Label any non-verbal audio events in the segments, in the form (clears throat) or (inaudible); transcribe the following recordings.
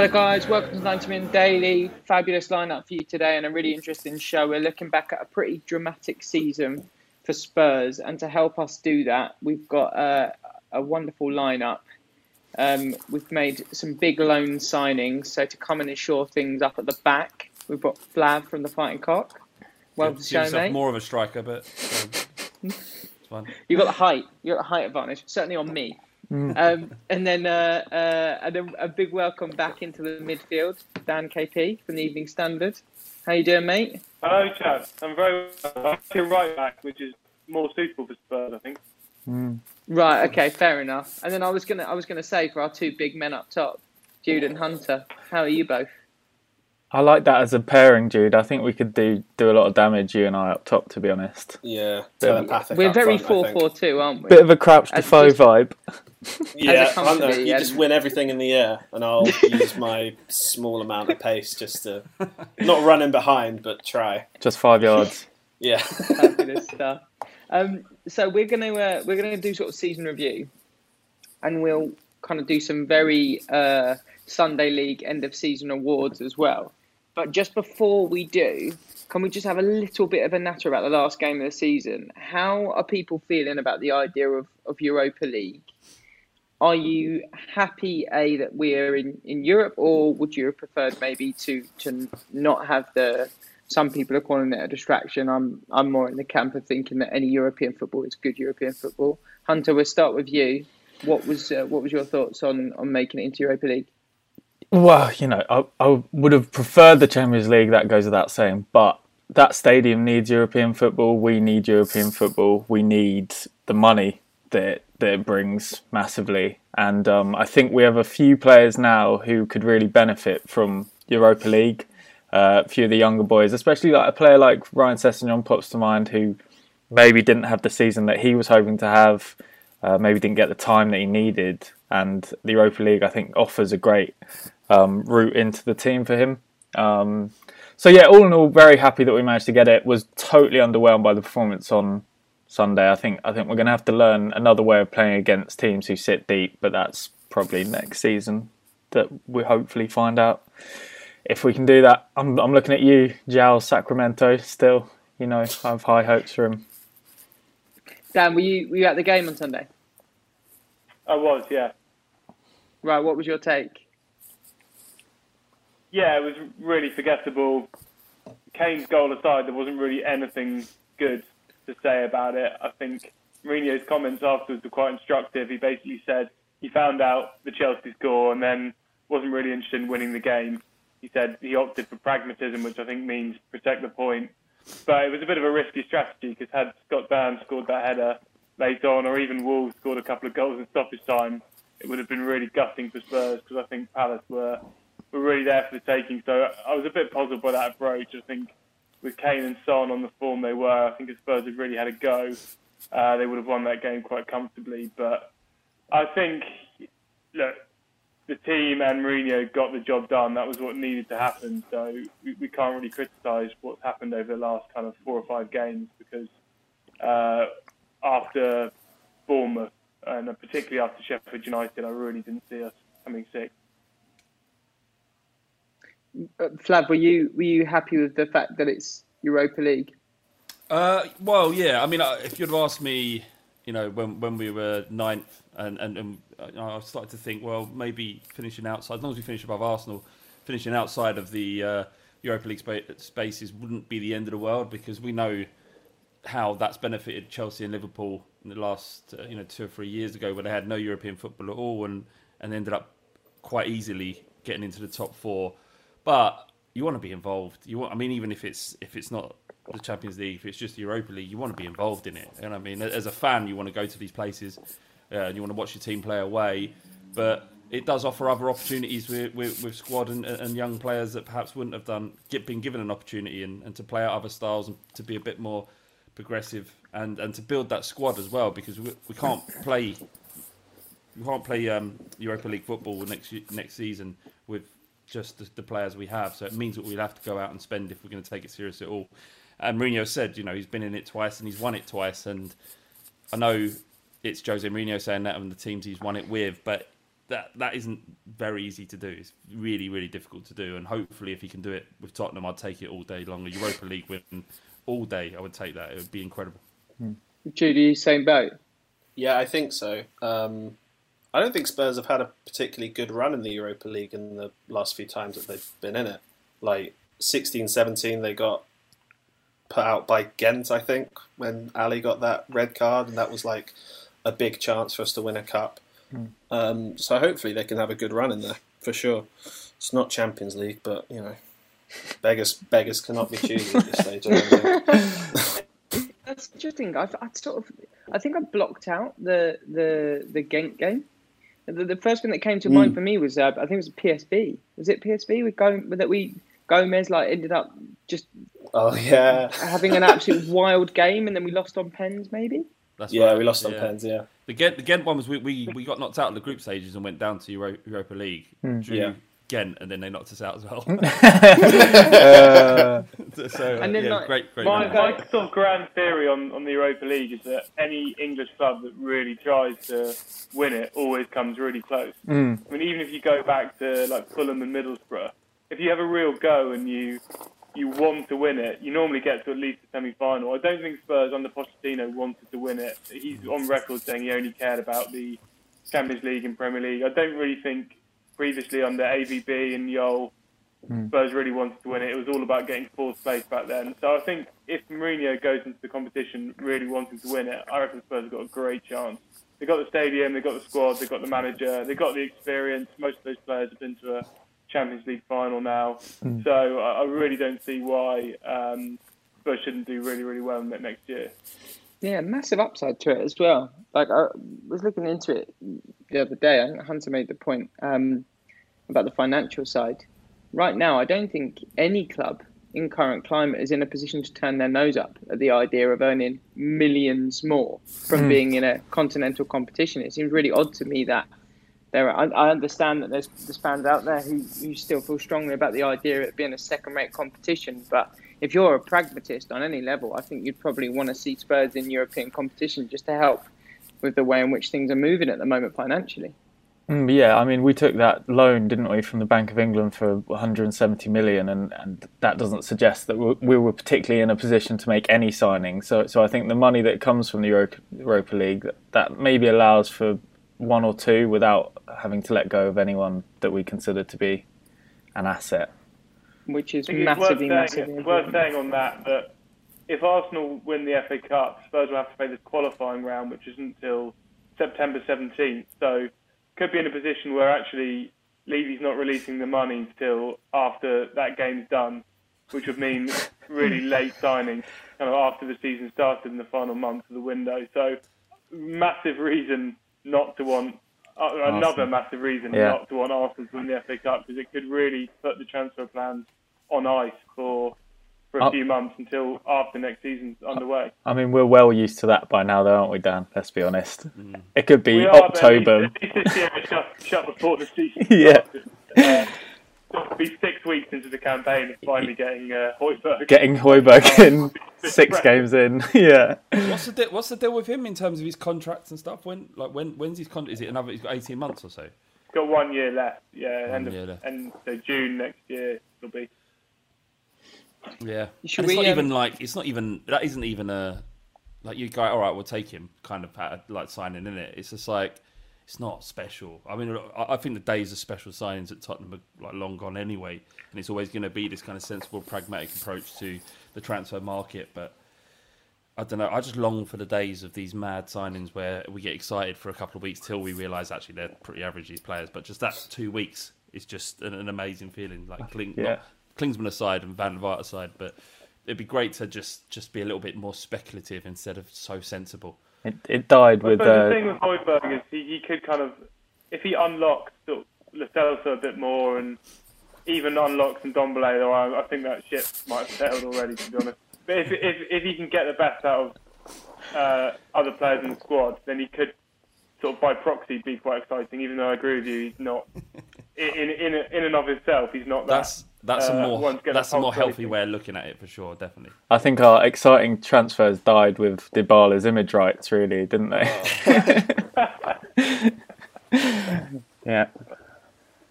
Hello, guys. Welcome to 90 Minute Daily. Fabulous lineup for you today, and a really interesting show. We're looking back at a pretty dramatic season for Spurs, and to help us do that, we've got uh, a wonderful lineup. Um, we've made some big loan signings, so to come and ensure things up at the back, we've got Flav from the Fighting Cock. Welcome to the show, mate. more of a striker, but um, it's fine. (laughs) You've got the height. You've got the height advantage, certainly on me. Um, and then uh, uh, and a, a big welcome back into the midfield, Dan KP from the Evening Standard. How you doing, mate? Hello, Chad. I'm very well. I'm actually right back, which is more suitable for Spurs, I think. Right. Okay. Fair enough. And then I was gonna I was gonna say for our two big men up top, Jude and Hunter. How are you both? I like that as a pairing, Jude. I think we could do do a lot of damage, you and I up top, to be honest. Yeah, Bit telepathic. We're very front, I four think. four two, aren't we? Bit of a crouch As Defoe just- vibe. Yeah, as it comes to Hunter, be, you yeah. just win everything in the air, and I'll use my small amount of pace just to not run in behind, but try. Just five yards. (laughs) Yeah, Fabulous stuff. Um, so we're gonna uh, we're gonna do sort of season review, and we'll kind of do some very uh, Sunday League end of season awards as well. But just before we do, can we just have a little bit of a natter about the last game of the season? How are people feeling about the idea of, of Europa League? Are you happy, A, that we're in, in Europe, or would you have preferred maybe to, to not have the. Some people are calling it a distraction. I'm I'm more in the camp of thinking that any European football is good European football. Hunter, we'll start with you. What was uh, what was your thoughts on, on making it into Europa League? Well, you know, I, I would have preferred the Champions League. That goes without saying. But that stadium needs European football. We need European football. We need the money that that it brings massively. And um, I think we have a few players now who could really benefit from Europa League. Uh, a few of the younger boys, especially like a player like Ryan Sessegnon pops to mind, who maybe didn't have the season that he was hoping to have, uh, maybe didn't get the time that he needed. And the Europa League, I think, offers a great um, route into the team for him. Um, so yeah, all in all, very happy that we managed to get it. Was totally underwhelmed by the performance on Sunday. I think I think we're going to have to learn another way of playing against teams who sit deep, but that's probably next season that we hopefully find out if we can do that. I'm I'm looking at you, Jal Sacramento. Still, you know, I have high hopes for him. Dan, were you were you at the game on Sunday? I was, yeah. Right. What was your take? Yeah, it was really forgettable. Kane's goal aside, there wasn't really anything good to say about it. I think Mourinho's comments afterwards were quite instructive. He basically said he found out the Chelsea score and then wasn't really interested in winning the game. He said he opted for pragmatism, which I think means protect the point. But it was a bit of a risky strategy because had Scott Barnes scored that header late on, or even Wolves scored a couple of goals in stoppage time, it would have been really gutting for Spurs because I think Palace were were really there for the taking. So I was a bit puzzled by that approach. I think with Kane and Son on the form they were, I think if Spurs had really had a go, uh, they would have won that game quite comfortably. But I think, look, the team and Mourinho got the job done. That was what needed to happen. So we, we can't really criticise what's happened over the last kind of four or five games because uh, after Bournemouth and particularly after Sheffield United, I really didn't see us coming sixth. Uh, Flav, were you were you happy with the fact that it's Europa League? Uh, well, yeah. I mean, uh, if you'd have asked me, you know, when when we were ninth, and and, and uh, I started to think, well, maybe finishing outside, as long as we finish above Arsenal, finishing outside of the uh, Europa League spa- spaces wouldn't be the end of the world because we know how that's benefited Chelsea and Liverpool in the last, uh, you know, two or three years ago, where they had no European football at all, and and ended up quite easily getting into the top four. But you want to be involved. You want, I mean, even if it's if it's not the Champions League, if it's just the Europa League, you want to be involved in it. And I mean, as a fan, you want to go to these places uh, and you want to watch your team play away. But it does offer other opportunities with, with, with squad and, and, young players that perhaps wouldn't have done get, been given an opportunity and, and to play out other styles and to be a bit more progressive and, and to build that squad as well because we, we can't play we can't play um, Europa League football next next season with just the, the, players we have. So it means that we'll have to go out and spend if we're going to take it serious at all. And Mourinho said, you know, he's been in it twice and he's won it twice. And I know it's Jose Mourinho saying that and the teams he's won it with, but that that isn't very easy to do. It's really, really difficult to do. And hopefully, if he can do it with Tottenham, I'd take it all day long. A Europa League win all day, I would take that. It would be incredible. Hmm. Judy, same boat. Yeah, I think so. Um, I don't think Spurs have had a particularly good run in the Europa League in the last few times that they've been in it. Like 16 17, they got put out by Ghent, I think, when Alli got that red card, and that was like a big chance for us to win a cup. Mm. Um, so hopefully they can have a good run in there for sure. It's not Champions League, but you know, beggars beggars cannot be choosy at this stage. (laughs) That's interesting. I've, i sort of, I think I blocked out the the the Ghent game the, the first thing that came to mm. mind for me was uh, I think it was PSV. Was it PSV with Go- that we Gomez like ended up just oh yeah having an absolute (laughs) wild game and then we lost on pens maybe. That's yeah, right. we lost on yeah. pens. Yeah, the Ghent, the Ghent one was we, we, we got knocked out of the group stages and went down to Euro, Europa League. Mm. yeah. Ghent, and then they knocked us out as well. (laughs) (laughs) uh, so, and then, yeah, like, great, great. My, my sort of grand theory on, on the Europa League is that any English club that really tries to win it always comes really close. Mm. I mean, even if you go back to like Fulham and Middlesbrough, if you have a real go and you you want to win it, you normally get to at least the semi-final. I don't think Spurs under Pochettino wanted to win it. He's on record saying he only cared about the Champions League and Premier League. I don't really think previously under AVB and Jol, mm. Spurs really wanted to win it. It was all about getting fourth place back then. So I think if Mourinho goes into the competition really wanting to win it, I reckon Spurs have got a great chance. They've got the stadium, they've got the squad, they've got the manager, they've got the experience. Most of those players have been to a Champions League final now. Mm. So I, really don't see why um, Spurs shouldn't do really, really well next year. Yeah, massive upside to it as well. Like I was looking into it the other day. I think Hunter made the point. Um, about the financial side. Right now, I don't think any club in current climate is in a position to turn their nose up at the idea of earning millions more from mm. being in a continental competition. It seems really odd to me that there. Are, I, understand that there's, there's fans out there who, who still feel strongly about the idea of it being a second-rate competition, but if you're a pragmatist on any level, I think you'd probably want to see Spurs in European competition just to help with the way in which things are moving at the moment financially. Mm, yeah, I mean, we took that loan, didn't we, from the Bank of England for 170 million, and, and that doesn't suggest that we were particularly in a position to make any signing. So, so I think the money that comes from the Europa, Europa League that maybe allows for one or two without having to let go of anyone that we consider to be an asset. Which is massively, it's massively It's worth saying on that that if Arsenal win the FA Cup, Spurs will have to play this qualifying round, which isn't until September 17th. So could be in a position where actually Levy's not releasing the money until after that game's done, which would mean really (laughs) late signing, kind of after the season started in the final month of the window. So, massive reason not to want uh, another massive reason yeah. not to want Arsenal to win the FA Cup because it could really put the transfer plans on ice for for a uh, few months until after next season's underway. I mean, we're well used to that by now, though, aren't we, Dan? Let's be honest. Mm. It could be are, October. shut, shut before the (laughs) season. yeah. Uh, it'll be six weeks into the campaign and finally getting uh, Højbjerg. Getting Højbjerg (laughs) in six games in. (laughs) yeah. What's the deal, what's the deal with him in terms of his contracts and stuff? When like when when's his contract? Is it another? He's got eighteen months or so. He's got one year left. Yeah, one end of left. and so June next year it'll be. Yeah, Should and it's we, not um... even like it's not even that isn't even a like you go all right, we'll take him kind of like signing in it. It's just like it's not special. I mean, I think the days of special signings at Tottenham are like long gone anyway, and it's always going to be this kind of sensible, pragmatic approach to the transfer market. But I don't know. I just long for the days of these mad signings where we get excited for a couple of weeks till we realise actually they're pretty average these players. But just that two weeks is just an, an amazing feeling. Like Clink, yeah. not Klinsmann aside and Van der Vaart aside, but it'd be great to just just be a little bit more speculative instead of so sensible. It, it died with. But the Uh, thing with Højbjerg is he, he could kind of, if he unlocks sort of Lo a bit more and even unlocks and Dombele, though I, I think that ship might have settled already, to be honest. But if, if, if he can get the best out of uh, other players in the squad, then he could sort of by proxy be quite exciting. Even though I agree with you, he's not in in in, in and of himself, he's not that. That's that's uh, a more that's a more healthy way of looking at it for sure, definitely. I think our exciting transfers died with Dybala's image rights, really, didn't they? (laughs) yeah.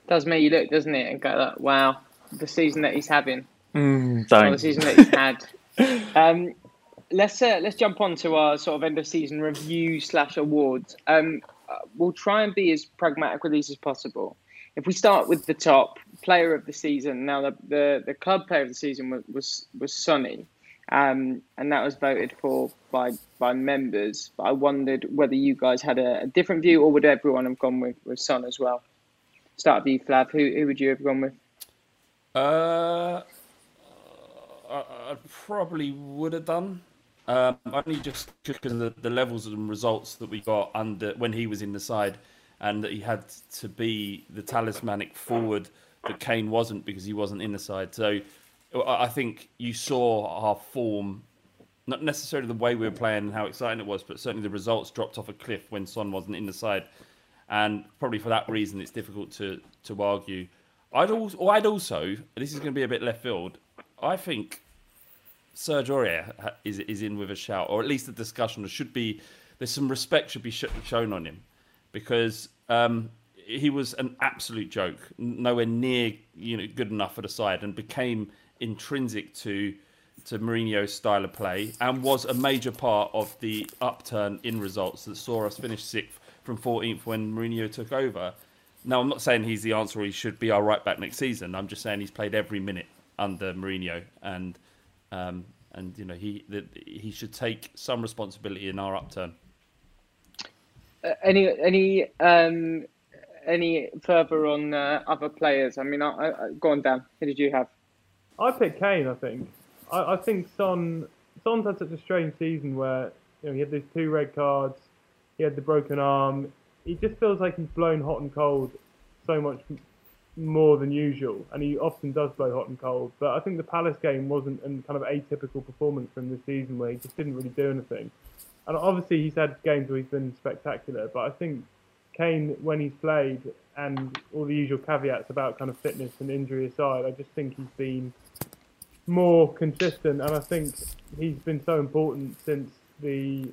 Does make you look, doesn't it? And go like, wow, the season that he's having, Mm, or the season that he's had. (laughs) Um, let's uh, let's jump on to our sort of end of season review slash awards. Um, uh, we'll try and be as pragmatic with these as possible. If we start with the top player of the season, now the the, the club player of the season was was, was Sonny, um, and that was voted for by by members. But I wondered whether you guys had a, a different view, or would everyone have gone with, with Son as well? Start with you, Flav. Who who would you have gone with? Uh, I, probably would have done. Um, only just because the, the levels and results that we got under when he was in the side, and that he had to be the talismanic forward that Kane wasn't because he wasn't in the side. So I think you saw our form, not necessarily the way we were playing and how exciting it was, but certainly the results dropped off a cliff when Son wasn't in the side, and probably for that reason it's difficult to to argue. I'd also, I'd also, this is going to be a bit left field. I think Serge Aurier is is in with a shout, or at least the discussion should be. There's some respect should be sh- shown on him because um, he was an absolute joke, nowhere near you know good enough for the side, and became intrinsic to to Mourinho's style of play, and was a major part of the upturn in results that saw us finish sixth from 14th when Mourinho took over. Now, I'm not saying he's the answer he should be our right back next season. I'm just saying he's played every minute under Mourinho, and um, and you know he he should take some responsibility in our upturn. Uh, any any um, any further on uh, other players? I mean, I, I, go on, Dan. Who did you have? I picked Kane. I think. I, I think Son. Son's had such a strange season where you know he had these two red cards, he had the broken arm. He just feels like he's blown hot and cold so much more than usual, and he often does blow hot and cold. But I think the Palace game wasn't a kind of atypical performance from this season where he just didn't really do anything. And obviously he's had games where he's been spectacular, but I think Kane, when he's played, and all the usual caveats about kind of fitness and injury aside, I just think he's been more consistent, and I think he's been so important since the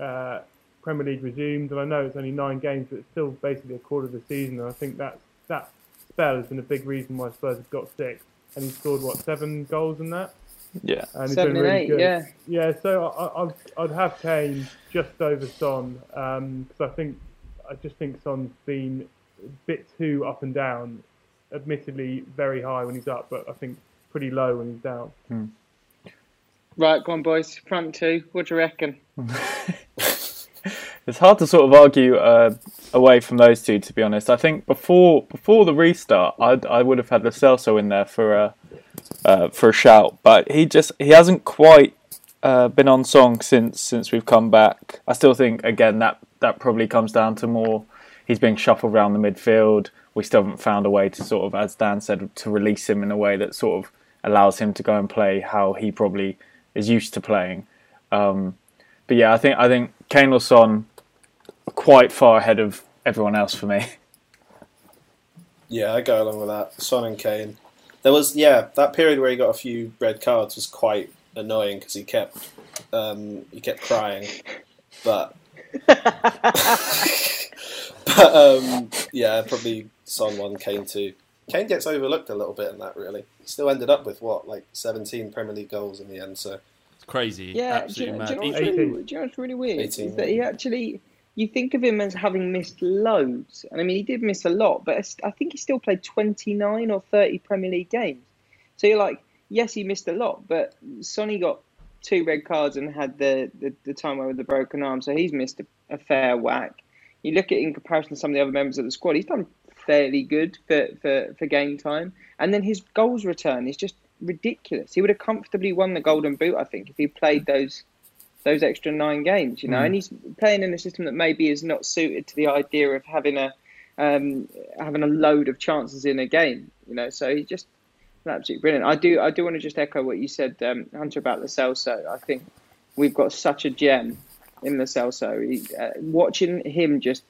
uh, Premier League resumed. And I know it's only nine games, but it's still basically a quarter of the season. And I think that that spell has been a big reason why Spurs have got six. And he scored what seven goals in that, Yeah. and he's Seven been and really eight, good. yeah. Yeah, so I, I'd, I'd have Kane just over Son because I think I just think Son's been a bit too up and down. Admittedly, very high when he's up, but I think pretty low when he's down. Right, go on, boys. Front two. What do you reckon? (laughs) It's hard to sort of argue uh, away from those two, to be honest. I think before before the restart, I'd, I would have had Lo Celso in there for a uh, for a shout, but he just he hasn't quite uh, been on song since since we've come back. I still think again that that probably comes down to more he's being shuffled around the midfield. We still haven't found a way to sort of, as Dan said, to release him in a way that sort of allows him to go and play how he probably is used to playing. Um, but yeah, I think I think Kane or Son quite far ahead of everyone else for me. (laughs) Yeah, I go along with that. Son and Kane. There was yeah that period where he got a few red cards was quite annoying because he kept um, he kept crying, but (laughs) (laughs) but um, yeah, probably Son one, Kane two. Kane gets overlooked a little bit in that. Really, he still ended up with what like seventeen Premier League goals in the end. So It's crazy, Yeah, do you, do you know what's really, do you know what's really weird? 18, is that he actually, you think of him as having missed loads, and I mean he did miss a lot, but I think he still played twenty nine or thirty Premier League games. So you're like, yes, he missed a lot, but Sonny got two red cards and had the the, the time with the broken arm, so he's missed a, a fair whack. You look at it in comparison to some of the other members of the squad, he's done fairly good for, for, for game time. And then his goals return is just ridiculous. He would have comfortably won the Golden Boot, I think, if he played those those extra nine games. You know, Mm. and he's playing in a system that maybe is not suited to the idea of having a um, having a load of chances in a game. You know, so he's just absolutely brilliant. I do I do want to just echo what you said, um, Hunter, about Lo Celso. I think we've got such a gem in Lo Celso. He, uh, watching him just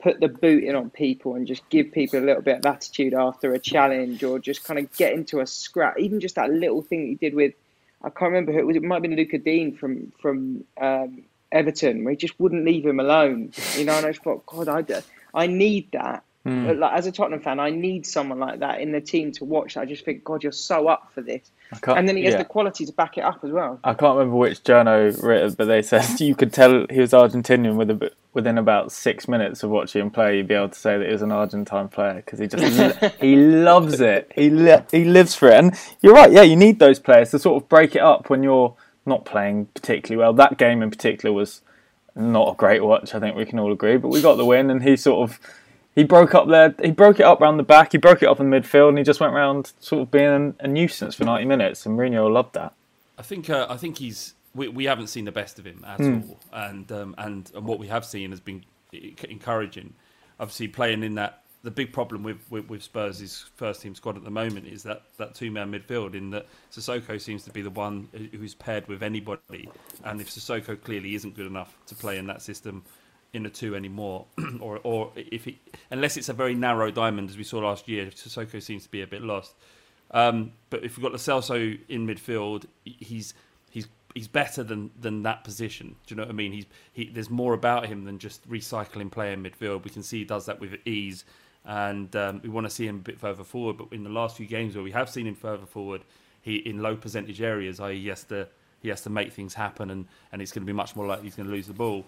put the boot in on people and just give people a little bit of attitude after a challenge or just kind of get into a scrap. Even just that little thing he did with, I can't remember who it was. It might have been Lucas Digne from from um, Everton, where he just wouldn't leave him alone. You know, and I thought, God, I, I need that. But, Like, as a Tottenham fan, I need someone like that in the team to watch. I just think, God, you're so up for this. And then he has yeah. the quality to back it up as well. I can't remember which journo wrote it, but they said (laughs) you could tell he was Argentinian with a within about six minutes of watching him play. You'd be able to say that he was an Argentine player because he just (laughs) he loves it. He li- he lives for it. And you're right. Yeah, you need those players to sort of break it up when you're not playing particularly well. That game in particular was not a great watch. I think we can all agree. But we got the win, and he sort of he broke up there. He broke it up round the back. He broke it up in midfield, and he just went round sort of being a nuisance for ninety minutes. And Mourinho loved that. I think uh, I think he's we, we haven't seen the best of him at Hmm. all, and, um, and and what we have seen has been encouraging. Obviously, playing in that the big problem with, with, with Spurs' first team squad at the moment is that, that two man midfield. In that Sissoko seems to be the one who's paired with anybody, and if Sissoko clearly isn't good enough to play in that system in a two anymore, (clears throat) or or if he, unless it's a very narrow diamond as we saw last year, Sissoko seems to be a bit lost. Um, but if we've got Lo in midfield, he's he's he's better than than that position. Do you know what I mean? He's he, there's more about him than just recycling play in midfield. We can see he does that with ease, and um, we want to see him a bit further forward. But in the last few games where we have seen him further forward, he in low percentage areas, i.e., he has to he has to make things happen, and and it's going to be much more likely he's going to lose the ball.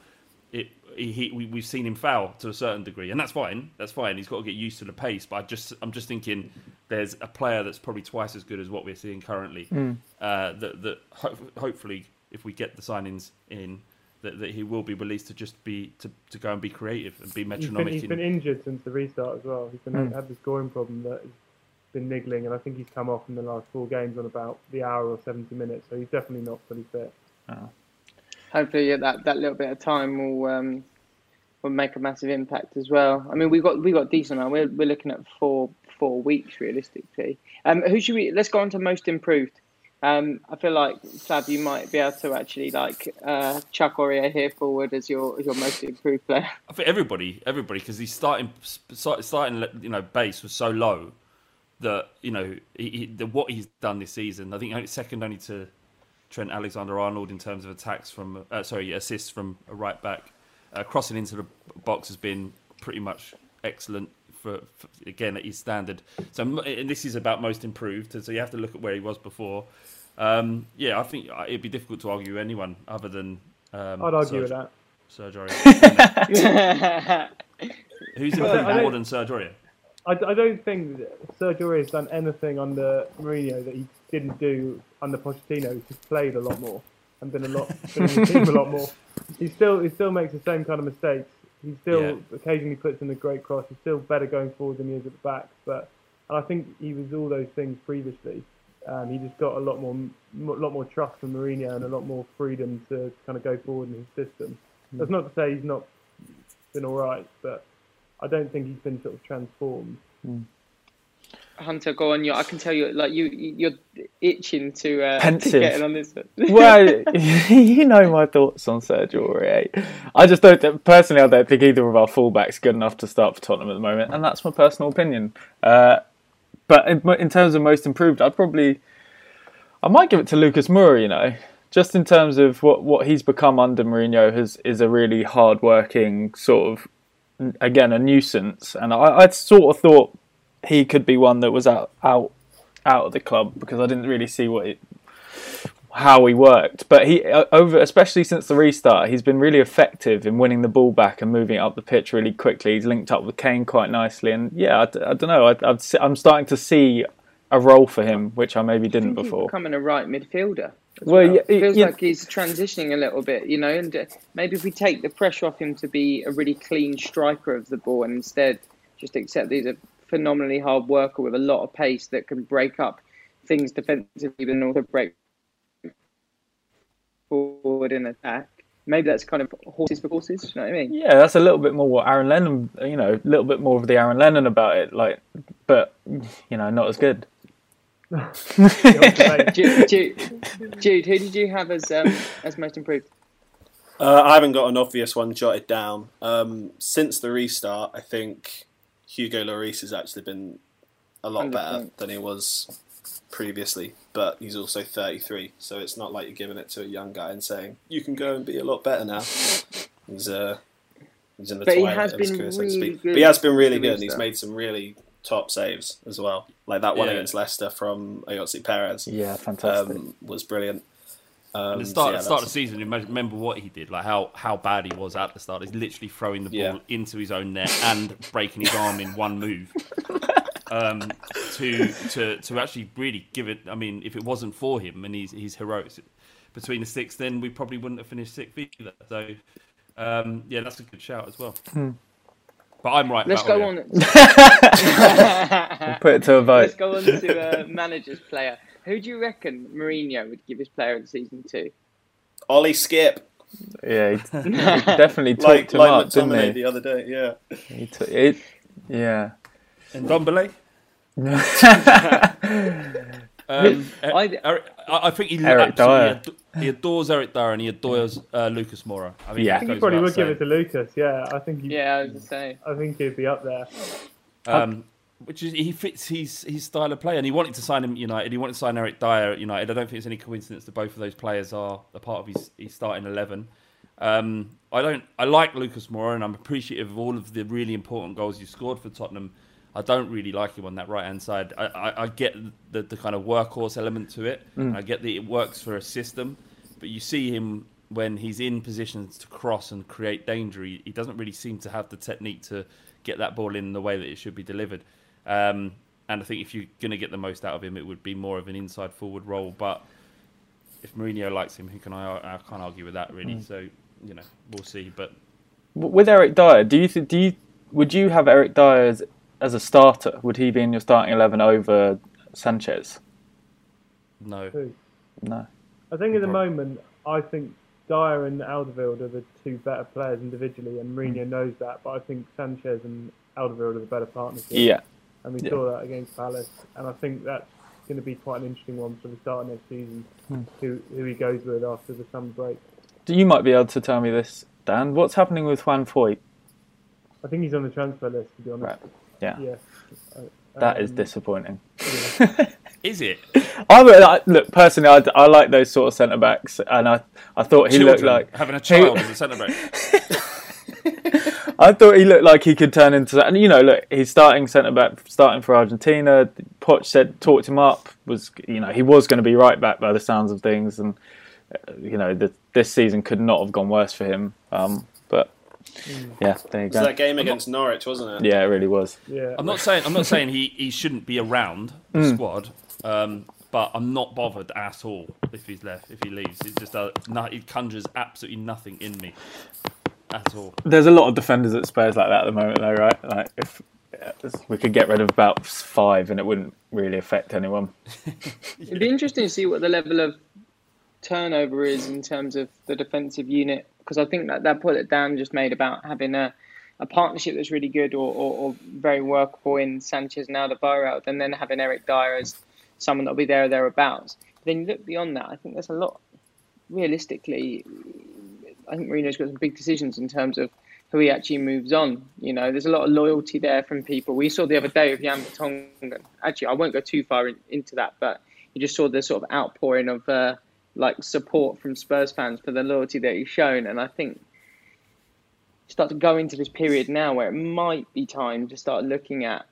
It, he, he, we, we've seen him foul to a certain degree, and that's fine. That's fine. He's got to get used to the pace. But I just, I'm just thinking, there's a player that's probably twice as good as what we're seeing currently. Uh, that that ho- hopefully, if we get the signings in, that, that he will be released to just be to, to go and be creative and be metronomic. He's been, metronomic. he's in- been injured since the restart as well. He's been Mm. had the scoring problem that has been niggling, and I think he's come off in the last four games on about the hour or 70 minutes. So he's definitely not fully fit. Hopefully yeah, that, that little bit of time will um, will make a massive impact as well. I mean, we got we got decent now. We're we're looking at four four weeks realistically. Um, who should we? Let's go on to most improved. Um, I feel like Fab, you might be able to actually like uh, chuck Aurier here forward as your as your most improved player. (laughs) I think everybody, everybody, because he's starting starting you know base was so low that you know he, he, the, what he's done this season. I think second only to Trent Alexander-Arnold in terms of attacks from uh, sorry assists from a right back. Uh, crossing into the box has been pretty much excellent for, for again at his standard. So and this is about most improved. So you have to look at where he was before. Um, yeah, I think it'd be difficult to argue anyone other than. Um, I'd argue Serge- with that. Serge Aurier. (laughs) Who's improved more than Serge Aurier? I, I don't think Sergio Aurier has done anything under Mourinho that he didn't do under Pochettino. He's just played a lot more and been a lot been in the team a lot more. (laughs) He still he still makes the same kind of mistakes. He still Yeah. occasionally puts in a great cross. He's still better going forward than he is at the back. But and I think he was all those things previously. Um, he just got a lot more a lot more trust from Mourinho and a lot more freedom to kind of go forward in his system. That's not to say he's not been all right, but I don't think he's been sort of transformed. Hunter, go on. You, I can tell you, like you, you're itching to, uh, to get in on this. (laughs) well, (laughs) you know my thoughts on Sergio Aurier. I just don't personally. I don't think either of our fullbacks good enough to start for Tottenham at the moment, and that's my personal opinion. Uh, but in, in terms of most improved, I'd probably, I might give it to Lucas Moura. You know, just in terms of what what he's become under Mourinho, has is a really hard working sort of again a nuisance, and I, I sort of thought he could be one that was out out out of the club because I didn't really see what it how he worked. But he uh, over, especially since the restart, he's been really effective in winning the ball back and moving it up the pitch really quickly. He's linked up with Kane quite nicely, and yeah, I don't know. I, I'm starting to see a role for him, which I maybe didn't He's before. becoming a right midfielder. as Well, yeah, it feels yeah. like he's transitioning a little bit, you know. And uh, maybe if we take the pressure off him to be a really clean striker of the ball, and instead just accept that he's a phenomenally hard worker with a lot of pace that can break up things defensively, but also break forward in attack. Maybe that's kind of horses for courses. You know what I mean? Yeah, that's a little bit more what Aaron Lennon, you know, a little bit more of the Aaron Lennon about it, like, but you know, not as good. (laughs) Jude, Jude, Jude, who did you have as um, as most improved? Uh, I haven't got an obvious one jotted down. Um, since the restart, I think Hugo Lloris has actually been a lot better 100%. than he was previously. But he's also 33, so it's not like you're giving it to a young guy and saying you can go and be a lot better now. (laughs) He's uh, he's in the But he twilight has of his been career, so to really speak. good But he has been really good, and he's made some really top saves as well. Like that one Yeah. against Leicester from Ayoze Perez Yeah, fantastic. um, was brilliant. Um, At the so start, yeah, the start of the season, remember remember what he did, like how, how bad he was at the start. He's literally throwing the ball Yeah. into his own net and breaking his arm in one move. (laughs) Um, to to to actually really give it. I mean, if it wasn't for him and he's he's heroic between the six, then we probably wouldn't have finished sixth either. So um, yeah, that's a good shout as well. But I'm right. Let's about go Alli. on. (laughs) Put it to a vote. Let's go on to uh, manager's player. Who do you reckon Mourinho would give his player of the season to? Alli Skip, Yeah, he, he (laughs) definitely talked like him like up, didn't he? the other day. Yeah. he took it, yeah. And Dombele. (laughs) Um, (laughs) I- I, I think he Eric Dier. he adores Eric Dier and he adores uh, Lucas Moura. I mean, Yeah. I think he probably without would give it to Lucas. Yeah, I think he. Yeah, I was just saying. I think he'd be up there. Um, which is he fits his his style of play, and he wanted to sign him at United. He wanted to sign Eric Dier at United. I don't think it's any coincidence that both of those players are a part of his, his starting eleven. Um, I don't. I like Lucas Moura, and I'm appreciative of all of the really important goals he scored for Tottenham. I don't really like him on that right hand side. I, I, I get the, the kind of workhorse element to it. and I get that it works for a system, but you see him when he's in positions to cross and create danger. He, he doesn't really seem to have the technique to get that ball in the way that it should be delivered. Um, and I think if you're going to get the most out of him, it would be more of an inside forward role. But if Mourinho likes him, who can I? I can't argue with that really. So you know, we'll see. But With Eric Dier, do you th- do you would you have Eric Dier as, as a starter? Would he be in your starting eleven over Sanchez? no, Who? No. I think at the moment, I think Dier and Alderweireld are the two better players individually, and Mourinho knows that. But I think Sanchez and Alderweireld are the better partnership. Yeah. And we Yeah. saw that against Palace. And I think that's going to be quite an interesting one for the start of next season. Hmm. Who who he goes with after the summer break? You might be able to tell me this, Dan. What's happening with Juan Foyth? I think he's on the transfer list to be honest. Right. Yeah. Yeah. That is Um, disappointing. is it? (laughs) I, would- I look personally. I, I like those sort of centre backs, and I, I thought he looked like having a child as a centre back. (laughs) I thought he looked like he could turn into. And you know, look, he's starting centre back, starting for Argentina. Poch said talked him up. Was you know he was going to be right back by the sounds of things, and uh, you know the, this season could not have gone worse for him. Um, but yeah, there you It was go. that game against Norwich, wasn't it? Yeah, it really was. Yeah. I'm not saying I'm not saying he, he shouldn't be around the Hmm. squad, um, but I'm not bothered at all if he's left if he leaves. It just uh, no, it conjures absolutely nothing in me at all. There's a lot of defenders at Spurs like that at the moment, though, right? Like if we could get rid of about five, and it wouldn't really affect anyone. (laughs) It'd be interesting to see what the level of turnover is in terms of the defensive unit because I think that that point that Dan just made about having a, a partnership that's really good or, or, or very workable in Sanchez and Alderweireld and then having Eric Dier as someone that'll be there or thereabouts. Then you look beyond that. I think there's a lot. Realistically, I think Mourinho's got some big decisions in terms of who he actually moves on. You know, there's a lot of loyalty there from people. We saw the other day with Jan Vertonghen. Actually, I won't go too far in, into that, but you just saw the sort of outpouring of uh, like support from Spurs fans for the loyalty that he's shown, and I think start to go into this period now where it might be time to start looking at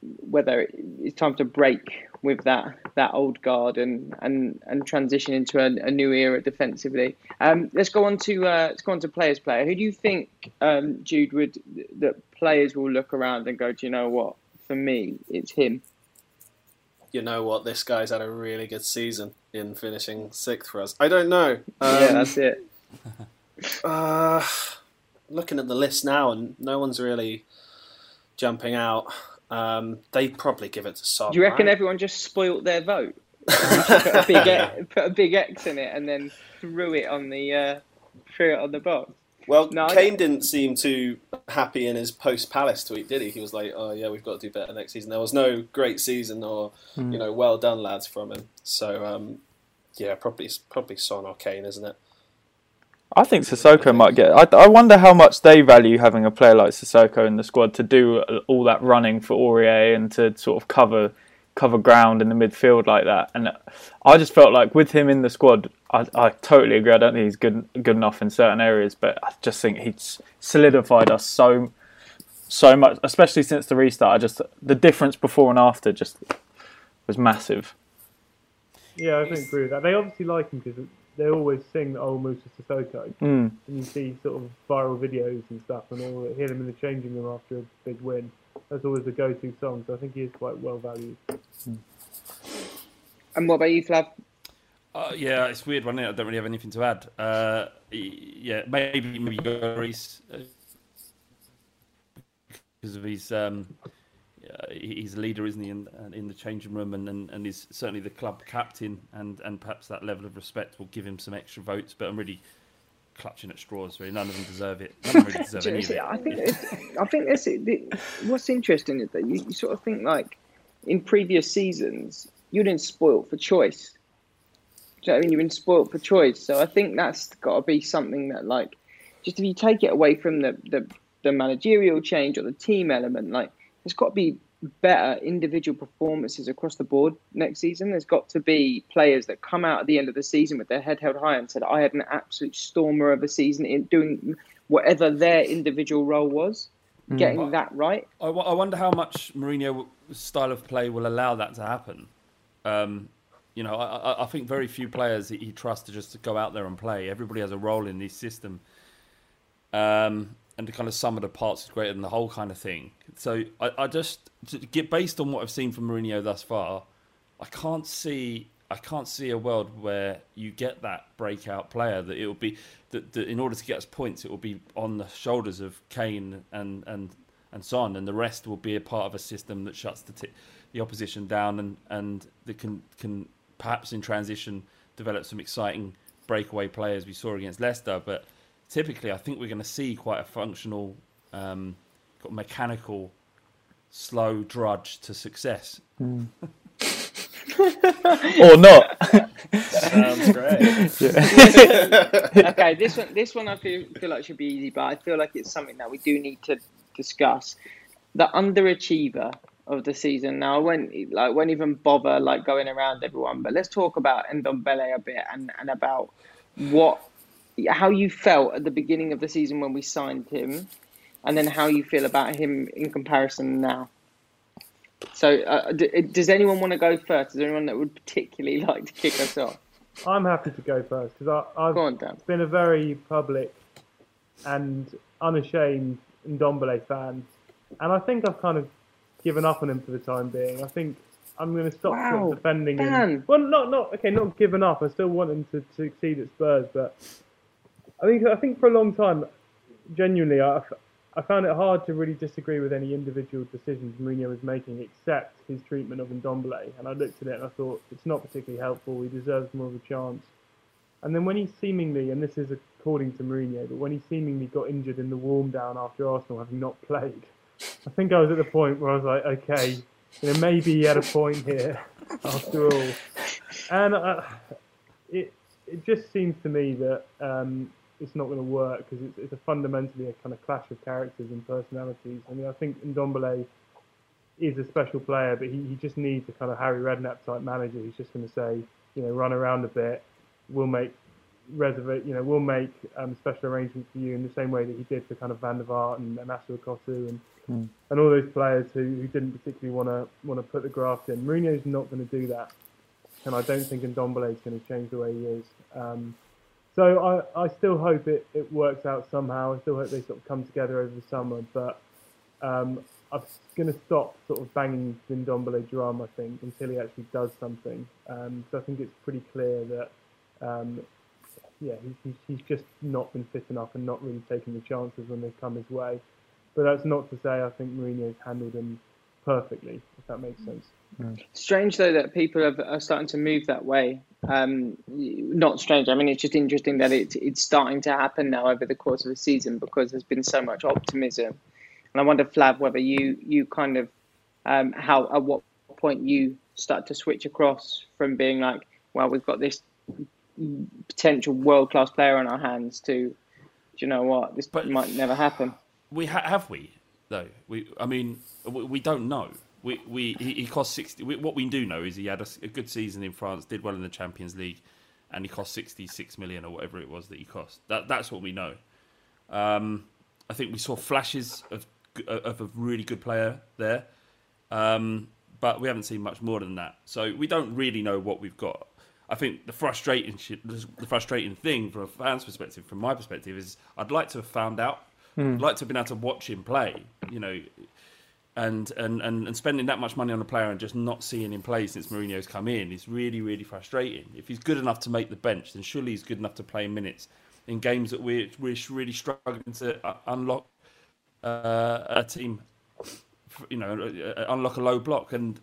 whether it's time to break with that that old guard and and and transition into a, a new era defensively. Um, let's go on to uh, let's go on to players. Player, who do you think um, Jude would that players will look around and go, do you know what? For me, it's him. You know what? This guy's had a really good season in finishing sixth for us. I don't know. Um, yeah, that's it. (laughs) Uh, looking at the list now, and no one's really jumping out. Um, they probably give it to Son. Do you reckon right? everyone just spoilt their vote? (laughs) put, a big X, put a big X in it and then threw it on the uh, threw it on the box. Well, No, Kane didn't seem too happy in his post Palace tweet, did he? He was like, "Oh yeah, we've got to do better next season." There was no great season or Hmm. you know, well done lads from him. So um, yeah, probably probably Son or Kane, isn't it? I think Sissoko might get. I, I wonder how much they value having a player like Sissoko in the squad to do all that running for Aurier and to sort of cover cover ground in the midfield like that. And I just felt like with him in the squad, I, I totally agree. I don't think he's good good enough in certain areas, but I just think he's solidified us so so much, especially since the restart. I just the difference before and after just was massive. Yeah, I agree with that. They obviously like him because they always sing "Oh Musa Sissoko," Mm. and you see sort of viral videos and stuff, and all hear them in the changing room after a big win. That's always the go-to song. So I think he is quite well valued. And what about you, Flav? Uh, yeah, it's weird one. I don't really have anything to add. Uh, yeah, maybe maybe Lloris uh, because of his um, uh, he's a leader, isn't he, in, uh, in the changing room, and, and, and he's certainly the club captain, and, and perhaps that level of respect will give him some extra votes. But I'm really clutching at straws. Really, none of them deserve it. None of them really deserve any of it. I think I think that's it. What's interesting is that you, you sort of think like in previous seasons you've been spoilt for choice. Do you know what I mean? You've been spoilt for choice. So I think that's got to be something that like just if you take it away from the, the the managerial change or the team element, like there's got to be better individual performances across the board next season. There's got to be players that come out at the end of the season with their head held high and said, "I had an absolute stormer of a season in doing whatever their individual role was, getting that right." I wonder how much Mourinho's style of play will allow that to happen. Um, you know, I, I- I think very few players he, he trusts to just go out there and play. Everybody has a role in this system, um, and the kind of sum of the parts is greater than the whole kind of thing. So I, I just get based on what I've seen from Mourinho thus far, I can't see. I can't see a world where you get that breakout player that it will be that, that in order to get us points it will be on the shoulders of Kane and and and Son and the rest will be a part of a system that shuts the t- the opposition down and and that can can perhaps in transition develop some exciting breakaway players we saw against Leicester but typically I think we're going to see quite a functional um, got mechanical slow drudge to success hmm. (laughs) Or not. Sounds great. (laughs) okay, this one, this one, I feel feel like should be easy, but I feel like it's something that we do need to discuss. The underachiever of the season. Now, I won't like won't even bother like going around everyone, but let's talk about Ndombele a bit and and about what how you felt at the beginning of the season when we signed him, and then how you feel about him in comparison now. So, uh, d- does anyone want to go first? Is there anyone that would particularly (laughs) like to kick us off? I'm happy to go first because I've Go on, Dan. been a very public and unashamed Ndombele fan, and I think I've kind of given up on him for the time being. I think I'm going to stop Wow, defending Dan. him. Well, not not okay, not given up. I still want him to, to succeed at Spurs, but I think I think for a long time, genuinely, I, I found it hard to really disagree with any individual decisions Mourinho was making, except his treatment of Ndombele. And I looked at it and I thought it's not particularly helpful. He deserves more of a chance. And then when he seemingly, and this is according to Mourinho, but when he seemingly got injured in the warm down after Arsenal having not played, I think I was at the point where I was like, okay, you know, maybe he had a point here (laughs) after all. And uh, it it just seems to me that um, it's not going to work because it's, it's a fundamentally a kind of clash of characters and personalities. I mean, I think Ndombele is a special player, but he, he just needs a kind of Harry Redknapp type manager who's just going to say, you know, run around a bit. We'll make reserve, you know, we'll make um, special arrangements for you in the same way that he did for kind of Van der Vaart and, and Asu and and all those players who, who didn't particularly want to want to put the graft in. Mourinho's not going to do that, and I don't think Ndombele is going to change the way he is. Um, so I, I still hope it, it works out somehow. I still hope they sort of come together over the summer, but um, I'm going to stop sort of banging the Ndombele drum, I think, until he actually does something. Um, so I think it's pretty clear that, um, yeah, he's, he's, he's just not been fit enough and not really taking the chances when they've come his way. But that's not to say I think Mourinho's handled him perfectly, if that makes sense. Strange though that people are starting to move that way. Um, not strange. I mean, it's just interesting that it, it's starting to happen now over the course of the season because there's been so much optimism. And I wonder, Flav, whether you you kind of um, how at what point you start to switch across from being like, well, we've got this potential world class player on our hands to, do you know what, this But- might never happen. We ha- have we though. We I mean we, we don't know. We we he, he cost sixty. We, what we do know is he had a good season in France, did well in the Champions League, and he cost sixty six million or whatever it was that he cost. That that's what we know. Um, I think we saw flashes of of a really good player there, um, but we haven't seen much more than that. So we don't really know what we've got. I think the frustrating the frustrating thing from a fan's perspective, from my perspective, is I'd like to have found out. I'd like to have been able to watch him play. You know, and, and, and, and spending that much money on a player and just not seeing him play since Mourinho's come in is really, really frustrating. If he's good enough to make the bench, then surely he's good enough to play minutes in games that we're, we're really struggling to uh, unlock uh, a team, you know, uh, unlock a low block. And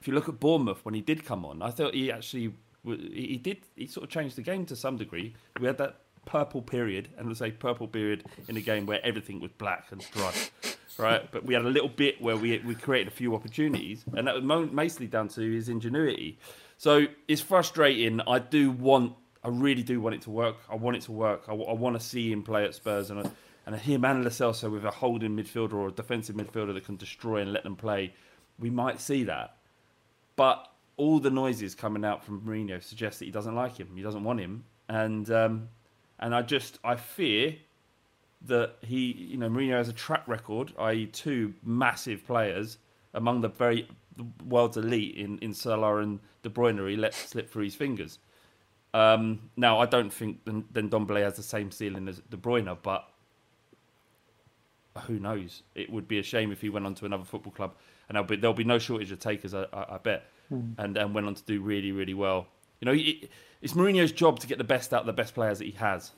if you look at Bournemouth when he did come on, I thought he actually he did he sort of changed the game to some degree. We had that purple period, and let's say purple period in a game where everything was black and dry, right? But we had a little bit where we we created a few opportunities, and that was mostly down to his ingenuity. So it's frustrating. I do want, I really do want it to work. I want it to work. I, want to see him play at Spurs and. I, and him and Lo with a holding midfielder or a defensive midfielder that can destroy and let them play, we might see that. But all the noises coming out from Mourinho suggest that he doesn't like him. He doesn't want him, and um, and I just I fear that he, you know, Mourinho has a track record, i.e., two massive players among the very the world's elite in in Salah and De Bruyne. He let slip through his fingers. Um, now I don't think then then Ndombele has the same ceiling as De Bruyne, but who knows? It would be a shame if he went on to another football club, and there'll be, there'll be no shortage of takers, I, I, I bet, and and went on to do really, really well. You know, he, it's Mourinho's job to get the best out of the best players that he has,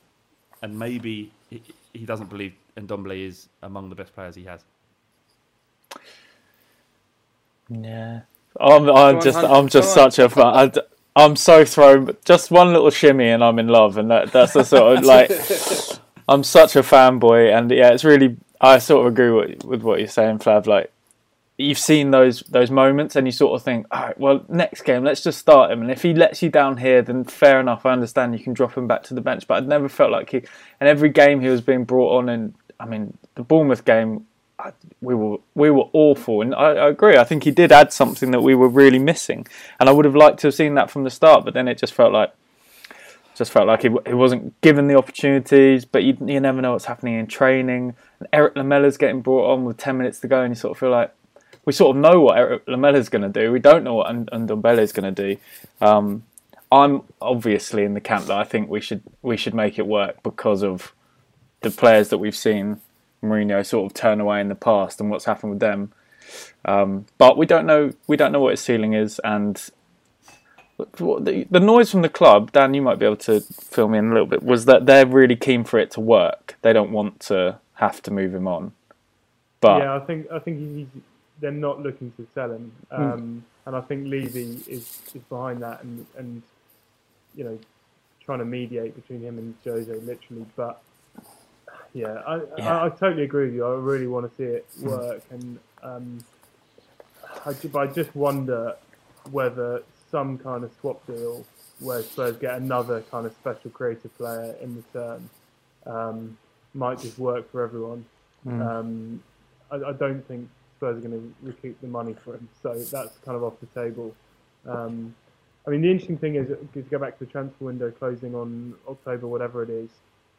and maybe he, he doesn't believe Ndombele is among the best players he has. Yeah, I'm, I'm just, I'm just such a fan. I, am so thrown. Just one little shimmy, and I'm in love, and that, that's the sort of like. (laughs) I'm such a fanboy, and yeah, it's really. I sort of agree with, with what you're saying, Flav. Like, you've seen those those moments, and you sort of think, all right, well, next game, let's just start him, and if he lets you down here, then fair enough. I understand you can drop him back to the bench, but I'd never felt like he. And every game he was being brought on, and I mean, the Bournemouth game, I, we were we were awful, and I, I agree. I think he did add something that we were really missing, and I would have liked to have seen that from the start. But then it just felt like just felt like he, he wasn't given the opportunities. But you, you never know what's happening in training. And Erik Lamela's getting brought on with ten minutes to go, and you sort of feel like we sort of know what Erik Lamela's going to do. We don't know what Ndombele is going to do. Um, I'm obviously in the camp that I think we should we should make it work because of the players that we've seen Mourinho sort of turn away in the past and what's happened with them. Um, but we don't know we don't know what his ceiling is, and the, the noise from the club, Dan, you might be able to fill me in a little bit, was that they're really keen for it to work. They don't want to have to move him on. But yeah, I think I think they're not looking to sell him, um, and I think Levy is, is behind that and and you know trying to mediate between him and Jose literally. But yeah, I, Yeah. I, I totally agree with you. I really want to see it work, and um, I, ju- I just wonder whether some kind of swap deal where Spurs get another kind of special creative player in return um, might just work for everyone. Um, I, I don't think Spurs are going to recoup the money for him, so that's kind of off the table. Um, I mean, the interesting thing is, to go back to the transfer window closing on October, whatever it is,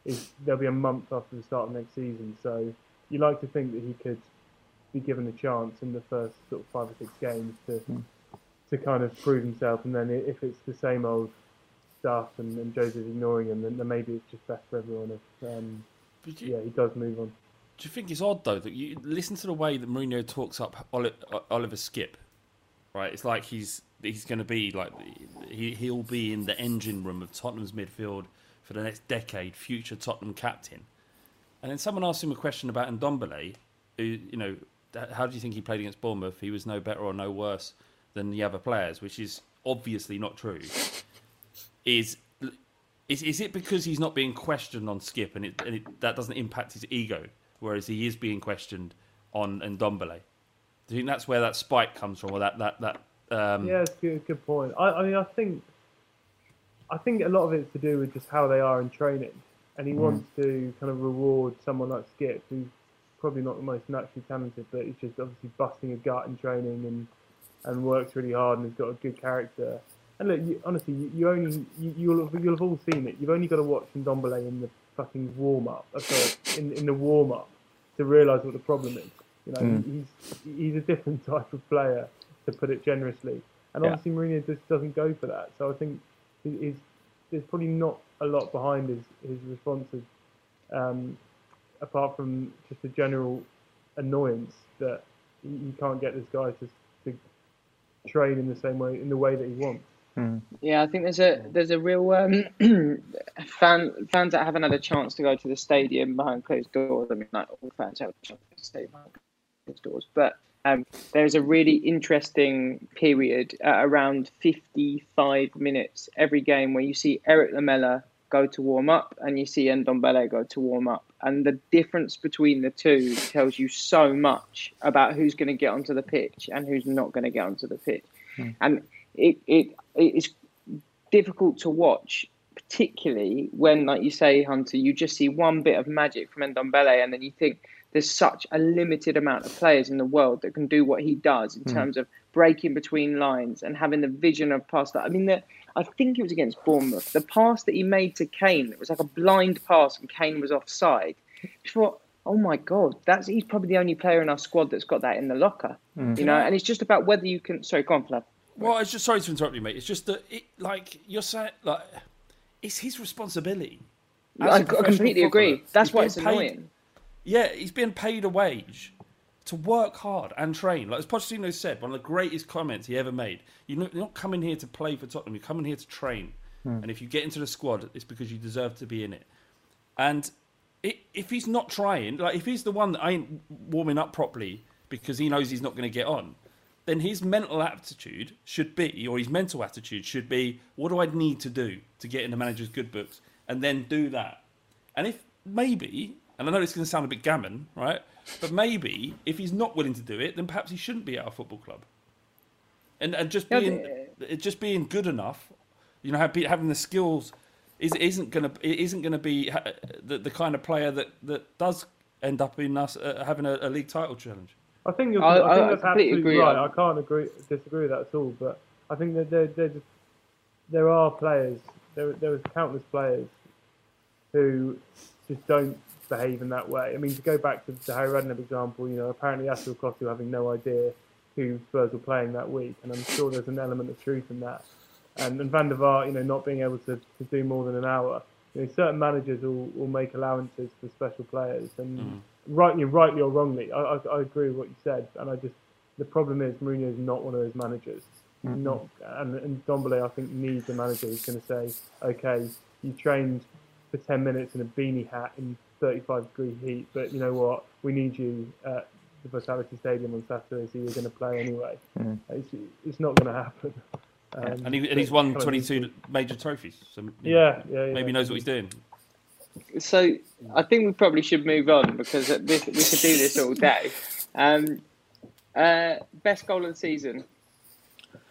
is there'll be a month after the start of next season. So you like to think that he could be given a chance in the first sort of five or six games to to kind of prove himself, and then if it's the same old stuff and, and Jose's ignoring him, then, then maybe it's just best for everyone if um, you, yeah he does move on. Do you think it's odd though that you listen to the way that Mourinho talks up Oliver Skipp? Right, it's like he's he's going to be like he he'll be in the engine room of Tottenham's midfield for the next decade, future Tottenham captain. And then someone asked him a question about Ndombele, who you know how do you think he played against Bournemouth? He was no better or no worse than the other players, which is obviously not true. Is is, is it because he's not being questioned on Skipp and, it, and it, that doesn't impact his ego, whereas he is being questioned on Ndombele? Do you think that's where that spike comes from, or that that that? Um... Yeah, it's a good, good point. I, I mean, I think I think a lot of it's to do with just how they are in training, and he mm. wants to kind of reward someone like Skipp, who's probably not the most naturally talented, but he's just obviously busting a gut in training and and works really hard and has got a good character. And look, you, honestly, you, you only you, you'll you'll have all seen it. You've only got to watch Ndombele in the fucking warm up, uh, sorry, in in the warm up, to realise what the problem is. You know, mm. he's he's a different (laughs) type of player, to put it generously. And yeah. obviously, Mourinho just doesn't go for that. So I think he's, there's probably not a lot behind his his responses, um, apart from just a general annoyance that you can't get this guy to to train in the same way in the way that he wants. Mm. Yeah, I think there's a there's a real um, (clears throat) fan fans that haven't had a chance to go to the stadium behind closed doors. I mean, not all fans have a chance to stay behind closed doors, but um, there's a really interesting period uh, around 55 minutes every game where you see Erik Lamela go to warm up and you see Ndombele go to warm up, and the difference between the two tells you so much about who's going to get onto the pitch and who's not going to get onto the pitch, mm. and it, it it's difficult to watch, particularly when, like you say, Hunter, you just see one bit of magic from Ndombele, and then you think there's such a limited amount of players in the world that can do what he does in mm. terms of breaking between lines and having the vision of pass that. I mean, the, I think it was against Bournemouth. The pass that he made to Kane, it was like a blind pass, and Kane was offside. I thought, oh my god, that's he's probably the only player in our squad that's got that in the locker. Mm. You know, and it's just about whether you can. Sorry, go on, Flav. Well, it's just sorry to interrupt you, mate. It's just that, it, like you're saying, like it's his responsibility. I, I completely agree. That's why it's paid, annoying. Yeah, he's being paid a wage to work hard and train. Like as Pochettino said, one of the greatest comments he ever made. You're not coming here to play for Tottenham. You're coming here to train. Hmm. And if you get into the squad, it's because you deserve to be in it. And it, if he's not trying, like if he's the one that ain't warming up properly because he knows he's not going to get on, then his mental aptitude should be, or his mental attitude should be, what do I need to do to get in the manager's good books? And then do that. And if maybe, and I know it's going to sound a bit gammon, right? But maybe if he's not willing to do it, then perhaps he shouldn't be at our football club. And, and just being just being good enough, you know, having the skills is isn't going to it isn't going to be the, the kind of player that, that does end up in us uh, having a, a league title challenge. I think you're, I, I, think that's absolutely agree, right. I can't agree disagree with that at all. But I think that there there there are players there there are countless players who just don't behave in that way. I mean, to go back to the Harry Redknapp example, you know, apparently Assou-Ekotto having no idea who Spurs were playing that week, and I'm sure there's an element of truth in that. And, and Van der Vaart, you know, not being able to, to do more than an hour. You know, certain managers will, will make allowances for special players, and mm rightly, rightly or wrongly, I, I, I, agree with what you said, and I just the problem is Mourinho is not one of those managers. Mm-hmm. Not and, and Ndombele, I think, needs a manager who's going to say, okay, you trained for ten minutes in a beanie hat in 35 degree heat, but you know what? We need you at the Vitality Stadium on Saturday, so you're going to play anyway. Mm. It's, it's not going to happen. Um, and, he, and he's won 22 major trophies, so yeah, yeah, yeah, maybe he knows what he's doing. So I think we probably should move on because this, we could do this all day. Um, uh, best goal of the season.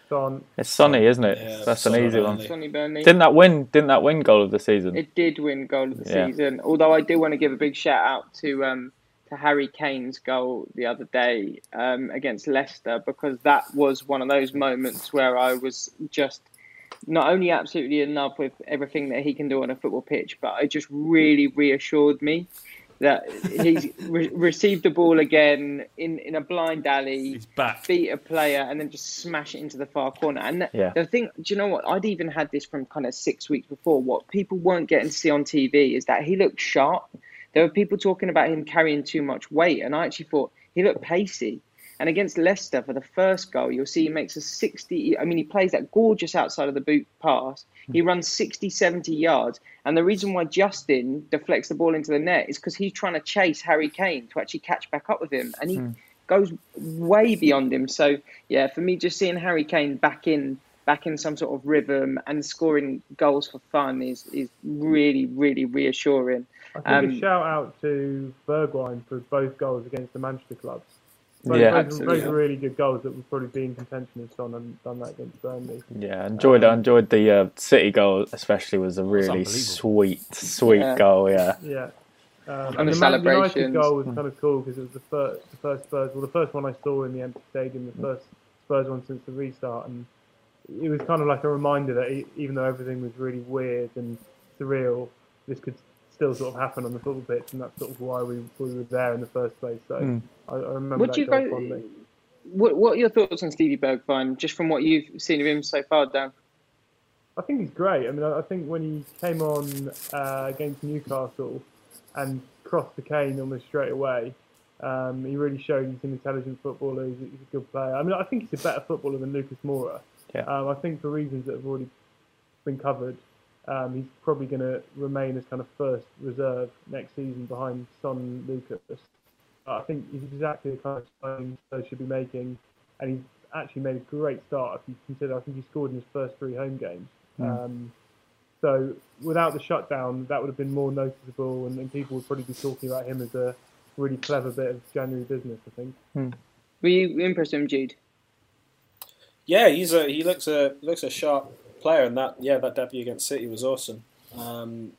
Son. It's Sonny, isn't it? Yeah, That's an easy one. Sonny Burnley. Didn't that win? Didn't that win goal of the season? It did win goal of the yeah. season. Although I do want to give a big shout out to um, to Harry Kane's goal the other day um, against Leicester because that was one of those moments where I was just not only absolutely in love with everything that he can do on a football pitch, but it just really reassured me that he's (laughs) re- received the ball again in, in a blind alley, he's back. beat a player, and then just smash it into the far corner. And yeah. the thing, do you know what? I'd even had this from kind of six weeks before. What people weren't getting to see on TV is that he looked sharp. There were people talking about him carrying too much weight, and I actually thought he looked pacey. And against Leicester for the first goal, you'll see he makes a 60. I mean, he plays that gorgeous outside of the boot pass. He runs 60, 70 yards. And the reason why Justin deflects the ball into the net is because he's trying to chase Harry Kane to actually catch back up with him. And he mm. goes way beyond him. So yeah, for me, just seeing Harry Kane back in back in some sort of rhythm and scoring goals for fun is is really really reassuring. I think Um, a shout out to Bergwijn for both goals against the Manchester clubs. Both, Yeah, both, absolutely. both are really good goals that would probably be in contention if Son hadn't done that against Burnley. Yeah, enjoyed Um, enjoyed the uh, City goal especially was a really unbelievable. sweet sweet Yeah. goal. Yeah, Yeah. Um, And the the Man United celebrations. goal was kind of cool because it was the first, the first Spurs, well, the first one I saw in the empty stadium, the first Spurs one since the restart, and it was kind of like a reminder that e- even though everything was really weird and surreal, this could still sort of happen on the football pitch, and that's sort of why we, we were there in the first place. So Mm. I, I remember Would that you goal fondly. What What are your thoughts on Stevie Bergwijn, just from what you've seen of him so far, Dan? I think he's great. I mean, I I think when he came on uh, against Newcastle and crossed the Kane almost straight away, um, he really showed he's an intelligent footballer. He's, a- he's a good player. I mean, I think he's a better footballer than Lucas Moura. Yeah. Um, I think for reasons that have already been covered, um, he's probably going to remain as kind of first reserve next season behind Son and Lucas. I think he's exactly the kind of signing Spurs should be making, and he's actually made a great start. If you consider, I think he scored in his first three home games. Um, so without the shutdown, that would have been more noticeable, and, and people would probably be talking about him as a really clever bit of January business. I think. Were you impressed with him, Jude? Yeah, he's a he looks a looks a sharp player, and that yeah that debut against City was awesome. Um,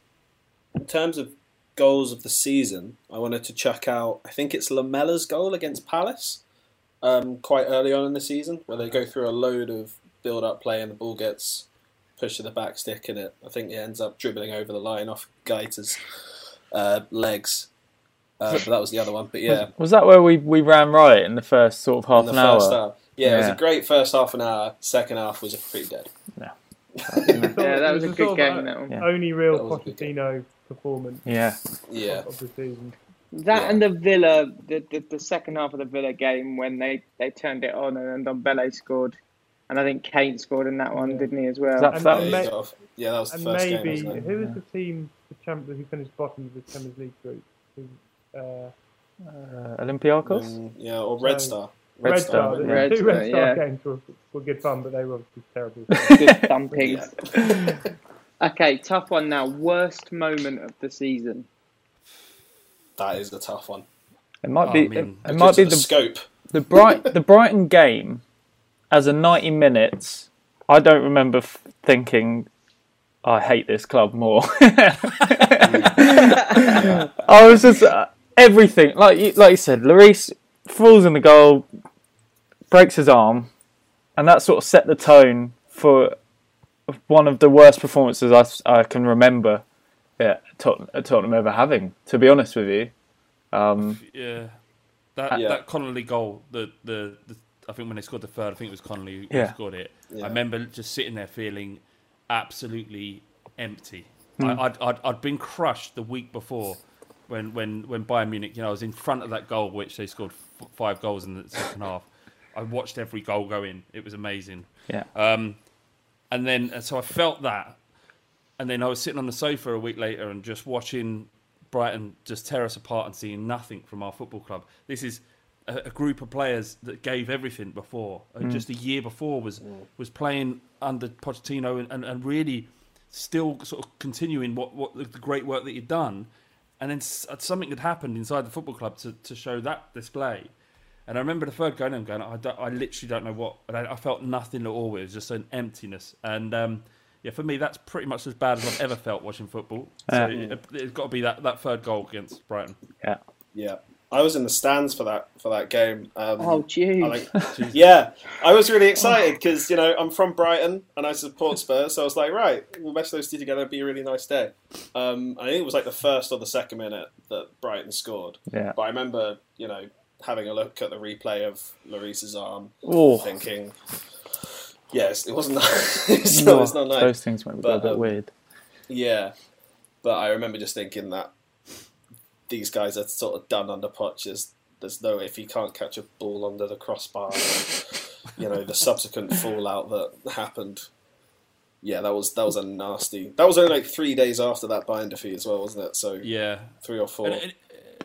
in terms of goals of the season, I wanted to check out. I think it's Lamela's goal against Palace, um, quite early on in the season, where they go through a load of build-up play and the ball gets pushed to the back stick, and it I think it ends up dribbling over the line off Guaita's uh, legs. Uh, but that was the other one. But yeah, was that where we, we ran right in the first sort of half an hour? first half. Yeah, it was a great first half an hour. Second half was pretty dead. Yeah, that was a good game. That one. Yeah. Only real That was a good game. Pochettino performance Yeah, Yeah. of the season. That Yeah. and the Villa, the, the the second half of the Villa game when they, they turned it on and then Ndombele scored, and I think Kane scored in that one, Yeah. didn't he as well? That- And, that- Yeah, and may- yeah, that was the and first maybe game, wasn't who was the team the champ who finished bottom of the Champions League group? Who, uh, uh, Olympiacos. Mm, yeah, or Red No. Star. Red Red Star, Star. Red two (laughs) Red Star yeah. games were, were good fun, but they were obviously terrible. (laughs) Good thumpings. (laughs) Okay, tough one now. Worst moment of the season. That is the tough one. It might Oh, be. I it, mean, it might be the the scope. the bright the Brighton game as a ninety minutes. I don't remember f- thinking I hate this club more. I was just uh, everything like you, like you said. Lloris falls in the goal, breaks his arm, and that sort of set the tone for one of the worst performances I, I can remember. Yeah, Tot- Tottenham ever having. To be honest with you, um, Yeah, that Yeah. that Connolly goal, the, the the I think when they scored the third, I think it was Connolly who Yeah. scored it. Yeah. I remember just sitting there feeling absolutely empty. Hmm. I, I'd, I'd I'd been crushed the week before when when when Bayern Munich, you know, I was in front of that goal which they scored f- five goals in the second half. I watched every goal go in. It was amazing. yeah. Um, and then, so I felt that. And then I was sitting on the sofa a week later and just watching Brighton just tear us apart and seeing nothing from our football club. This is a, a group of players that gave everything before. Uh, Just a year before was was playing under Pochettino and, and, and really still sort of continuing what, what the great work that he'd done. And then something had happened inside the football club to, to show that display. And I remember the third going home going, I, don't, I literally don't know what. and I, I felt nothing at all. It was just an emptiness. And um, yeah, for me, that's pretty much as bad as I've ever felt watching football. So Yeah. it, it's got to be that, that third goal against Brighton. Yeah. Yeah, I was in the stands for that for that game. Um, Oh, Jude. I (laughs) think- yeah, I was really excited because you know I'm from Brighton and I support Spurs, so I was like, right, we'll mesh those two together. It'd be a really nice day. Um, I think it was like the first or the second minute that Brighton scored. Yeah. But I remember, you know, having a look at the replay of Lloris's arm, Oh, thinking, yes, it wasn't. (laughs) it's, not, it's not nice. Those things might be a bit um, weird. Yeah, but I remember just thinking that these guys are sort of done under Poch. There's, there's no if he can't catch a ball under the crossbar, and, you know the subsequent (laughs) fallout that happened. Yeah, that was that was a nasty. That was only like three days after that Bayern defeat as well, wasn't it? So Yeah. three or four. And it-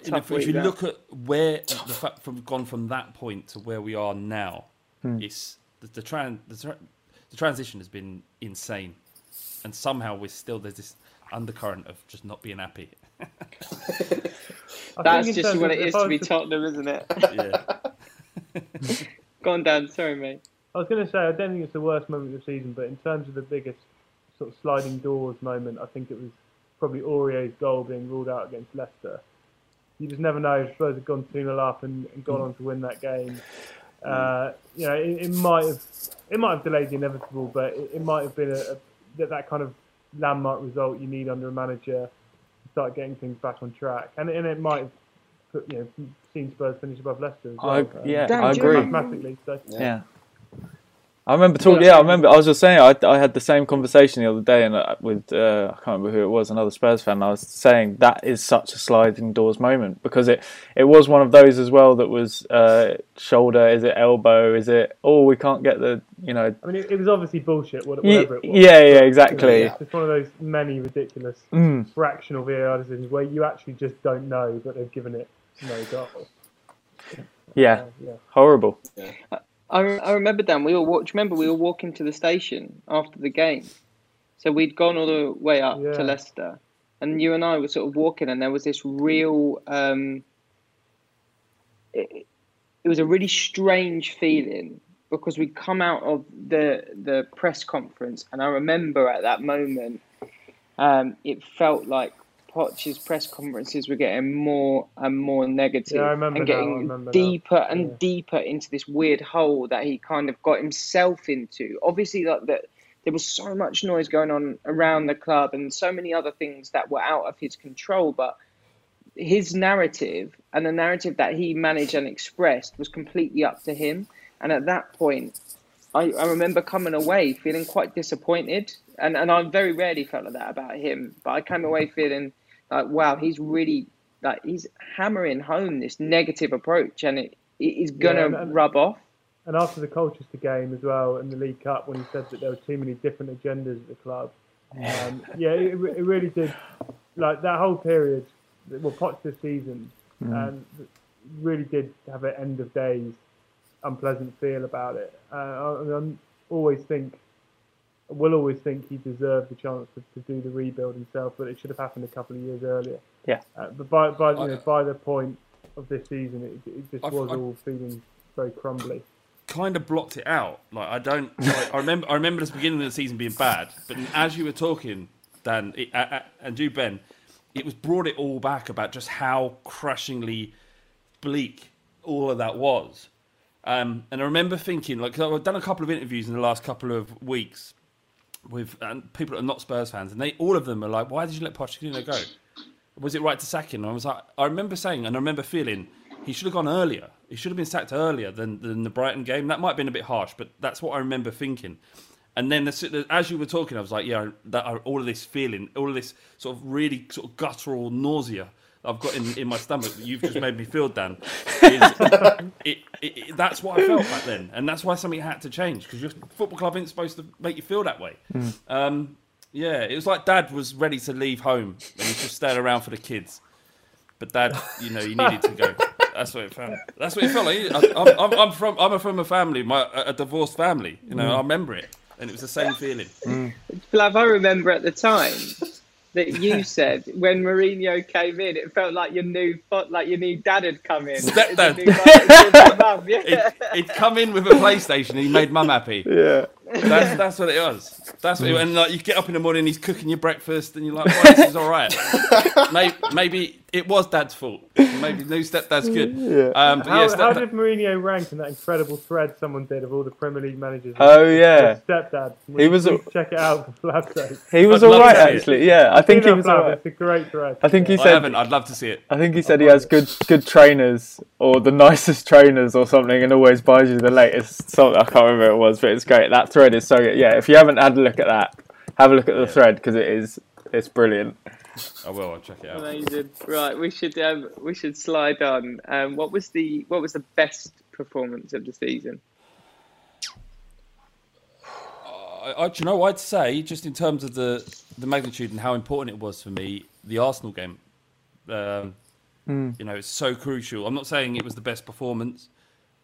you know, tough if, if you week, look at where the fact from gone from that point to where we are now, hmm. it's the the, tran, the tra- the transition has been insane, and somehow we're still there's this undercurrent of just not being happy. (laughs) That's just what it is it if to be Tottenham, isn't it? Yeah, (laughs) Go on, Dan. Sorry, mate. I was going to say I don't think it's the worst moment of the season, but in terms of the biggest sort of sliding doors moment, I think it was probably Aurier's goal being ruled out against Leicester. You just never know if Spurs had gone 2 0 up and, and gone on to win that game. Uh, you know, it, it might have it might have delayed the inevitable, but it, it might have been a, a that, that kind of landmark result you need under a manager to start getting things back on track, and, and it might have put, you know seen Spurs finish above Leicester as well. I, um, yeah, Dan, I agree. mathematically. So. Yeah. I remember talking. Yeah, I remember. I was just saying. I, I had the same conversation the other day, and uh, with uh, I can't remember who it was, another Spurs fan. I was saying that is such a sliding doors moment because it it was one of those as well that was uh, shoulder. Is it elbow? Is it? Oh, we can't get the. You know. I mean, it, it was obviously bullshit, what- Ye- whatever it was. yeah, yeah, You know, exactly. It's just one of those many ridiculous Mm. fractional VAR decisions where you actually just don't know, but they've given it no goal. Yeah, Uh, yeah. horrible. I, I remember Dan. We all walked. Remember, we were walking to the station after the game, so we'd gone all the way up Yeah. to Leicester, and you and I were sort of walking, and there was this real. Um, it, it was a really strange feeling because we'd come out of the the press conference, and I remember at that moment, um, it felt like Poch's press conferences were getting more and more negative Yeah, and getting deeper and Yeah. deeper into this weird hole that he kind of got himself into. Obviously, like that, there was so much noise going on around the club and so many other things that were out of his control, but his narrative and the narrative that he managed and expressed was completely up to him. And at that point, I, I remember coming away feeling quite disappointed. And, and I very rarely felt like that about him. But I came away feeling like, wow, he's really, like, he's hammering home this negative approach and it, it is going to Yeah, and- and- rub off. And after the Colchester game as well and the League Cup, when he said that there were too many different agendas at the club, um, (laughs) yeah, it, it really did. Like that whole period, well, Poch this season, um, really did have an end of days unpleasant feel about it. Uh, I, I always think, will always think he deserved the chance to, to do the rebuild himself, but it should have happened a couple of years earlier. Yeah. Uh, but by by you I- know, by the point of this season, it, it just I've- was I've- all feeling very crumbly. kind of blocked it out. Like I don't. Like, I remember. I remember the beginning of the season being bad, but as you were talking, Dan it, uh, uh, and you, Ben, it was brought it all back about just how crushingly bleak all of that was. Um, and I remember thinking, like, 'cause I've done a couple of interviews in the last couple of weeks with and people that are not Spurs fans, and they all of them are like, "Why did you let Pochettino go? Was it right to sack him?" And I was like, I remember saying, and I remember feeling, he should have gone earlier. He should have been sacked earlier than, than the Brighton game. That might have been a bit harsh, but that's what I remember thinking. And then as, as you were talking, I was like, yeah, that all of this feeling, all of this sort of really sort of guttural nausea I've got in, in my stomach that you've just (laughs) made me feel, Dan. Is, (laughs) it, it, it, that's what I felt back then, and that's why something had to change because your football club isn't supposed to make you feel that way. Hmm. Um, yeah, it was like Dad was ready to leave home and he's just staying around for the kids, but Dad, you know, he needed to go. That's what it felt. That's what it felt like. I, I'm, I'm, I'm from I'm from a family, my a divorced family. You know, hmm. I remember it, and it was the same hmm. feeling. Flav, I remember at the time that you (laughs) said when Mourinho came in, it felt like your new like your new dad had come in. Stepdad. Your new mum- your new (laughs) mum, yeah. It, he'd come in with a PlayStation and he made Mum happy. (laughs) Yeah. That's that's what it was. That's what it, and like you get up in the morning, he's cooking your breakfast, and you're like, well, "This is all right." maybe, maybe it was Dad's fault. Maybe new stepdad's good. (laughs) Yeah. Um, but How, yeah, how step, did Mourinho rank in that incredible thread someone did of all the Premier League managers? Oh yeah. Stepdad. He was a- check it out for Flav's sake. He was I'd all love right to see it. actually. Yeah, I think he was Flav, all right. It's a great thread. I think he said. I haven't. I'd love to see it. I think he said he has good good trainers or the (laughs) nicest trainers or something, and always buys you the latest. Something I can't remember what it was, but it's great. That thread is so good. Yeah, if you haven't had a look at that, have a look at the thread because it is it's brilliant. I will. I'll check it out. Amazing. Right, we should um, we should slide on. Um, what was the what was the best performance of the season? I, I, do you know, I'd say just in terms of the the magnitude and how important it was for me, the Arsenal game. Um, You know, it's so crucial. I'm not saying it was the best performance.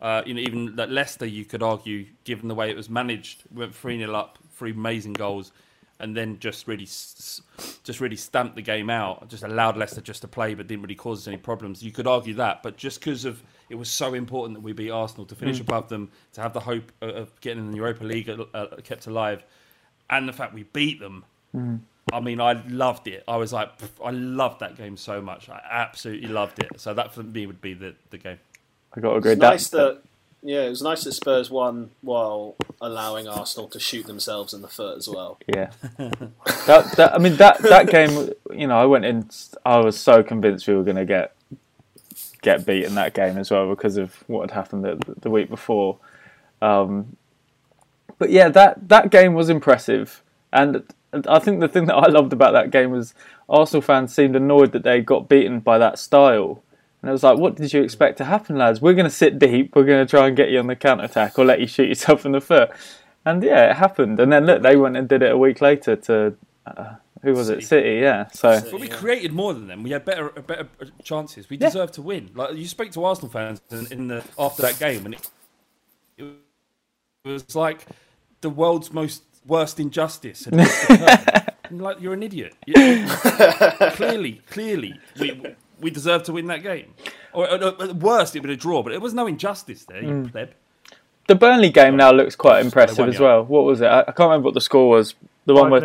Uh, you know, even that Leicester, you could argue, given the way it was managed, went three 0 up, three amazing goals, and then just really, s- s- just really stamped the game out. Just allowed Leicester just to play, but didn't really cause us any problems. You could argue that, but just because of it was so important that we beat Arsenal to finish mm. above them, to have the hope of- of getting in the Europa League uh, uh, kept alive, and the fact we beat them. Mm. I mean, I loved it. I was like, I loved that game so much. I absolutely loved it. So that for me would be the, the game. I got to agree. It's That- nice that yeah, it was nice that Spurs won while allowing Arsenal to shoot themselves in the foot as well. Yeah, (laughs) that, that I mean that that game. You know, I went in. I was so convinced we were going to get get beat in that game as well because of what had happened the, the week before. Um, but yeah, that that game was impressive, and I think the thing that I loved about that game was Arsenal fans seemed annoyed that they got beaten by that style. And I was like, what did you expect to happen, lads? We're going to sit deep. We're going to try and get you on the counter attack or let you shoot yourself in the foot. And yeah, it happened. And then look, they went and did it a week later to uh, who was it? City. Yeah. So But we created more than them. We had better better chances. We Yeah. deserved to win. Like you spoke to Arsenal fans in, in the after that game, and it, it was like the world's most worst injustice. had just occurred. (laughs) I'm like you're an idiot. You- (laughs) clearly, clearly, we we deserved to win that game. Or, or, or at worst, it would a draw, but there was no injustice there. You hmm. pleb. the Burnley game now looks quite impressive as well. What was it? I, I can't remember what the score was. The one with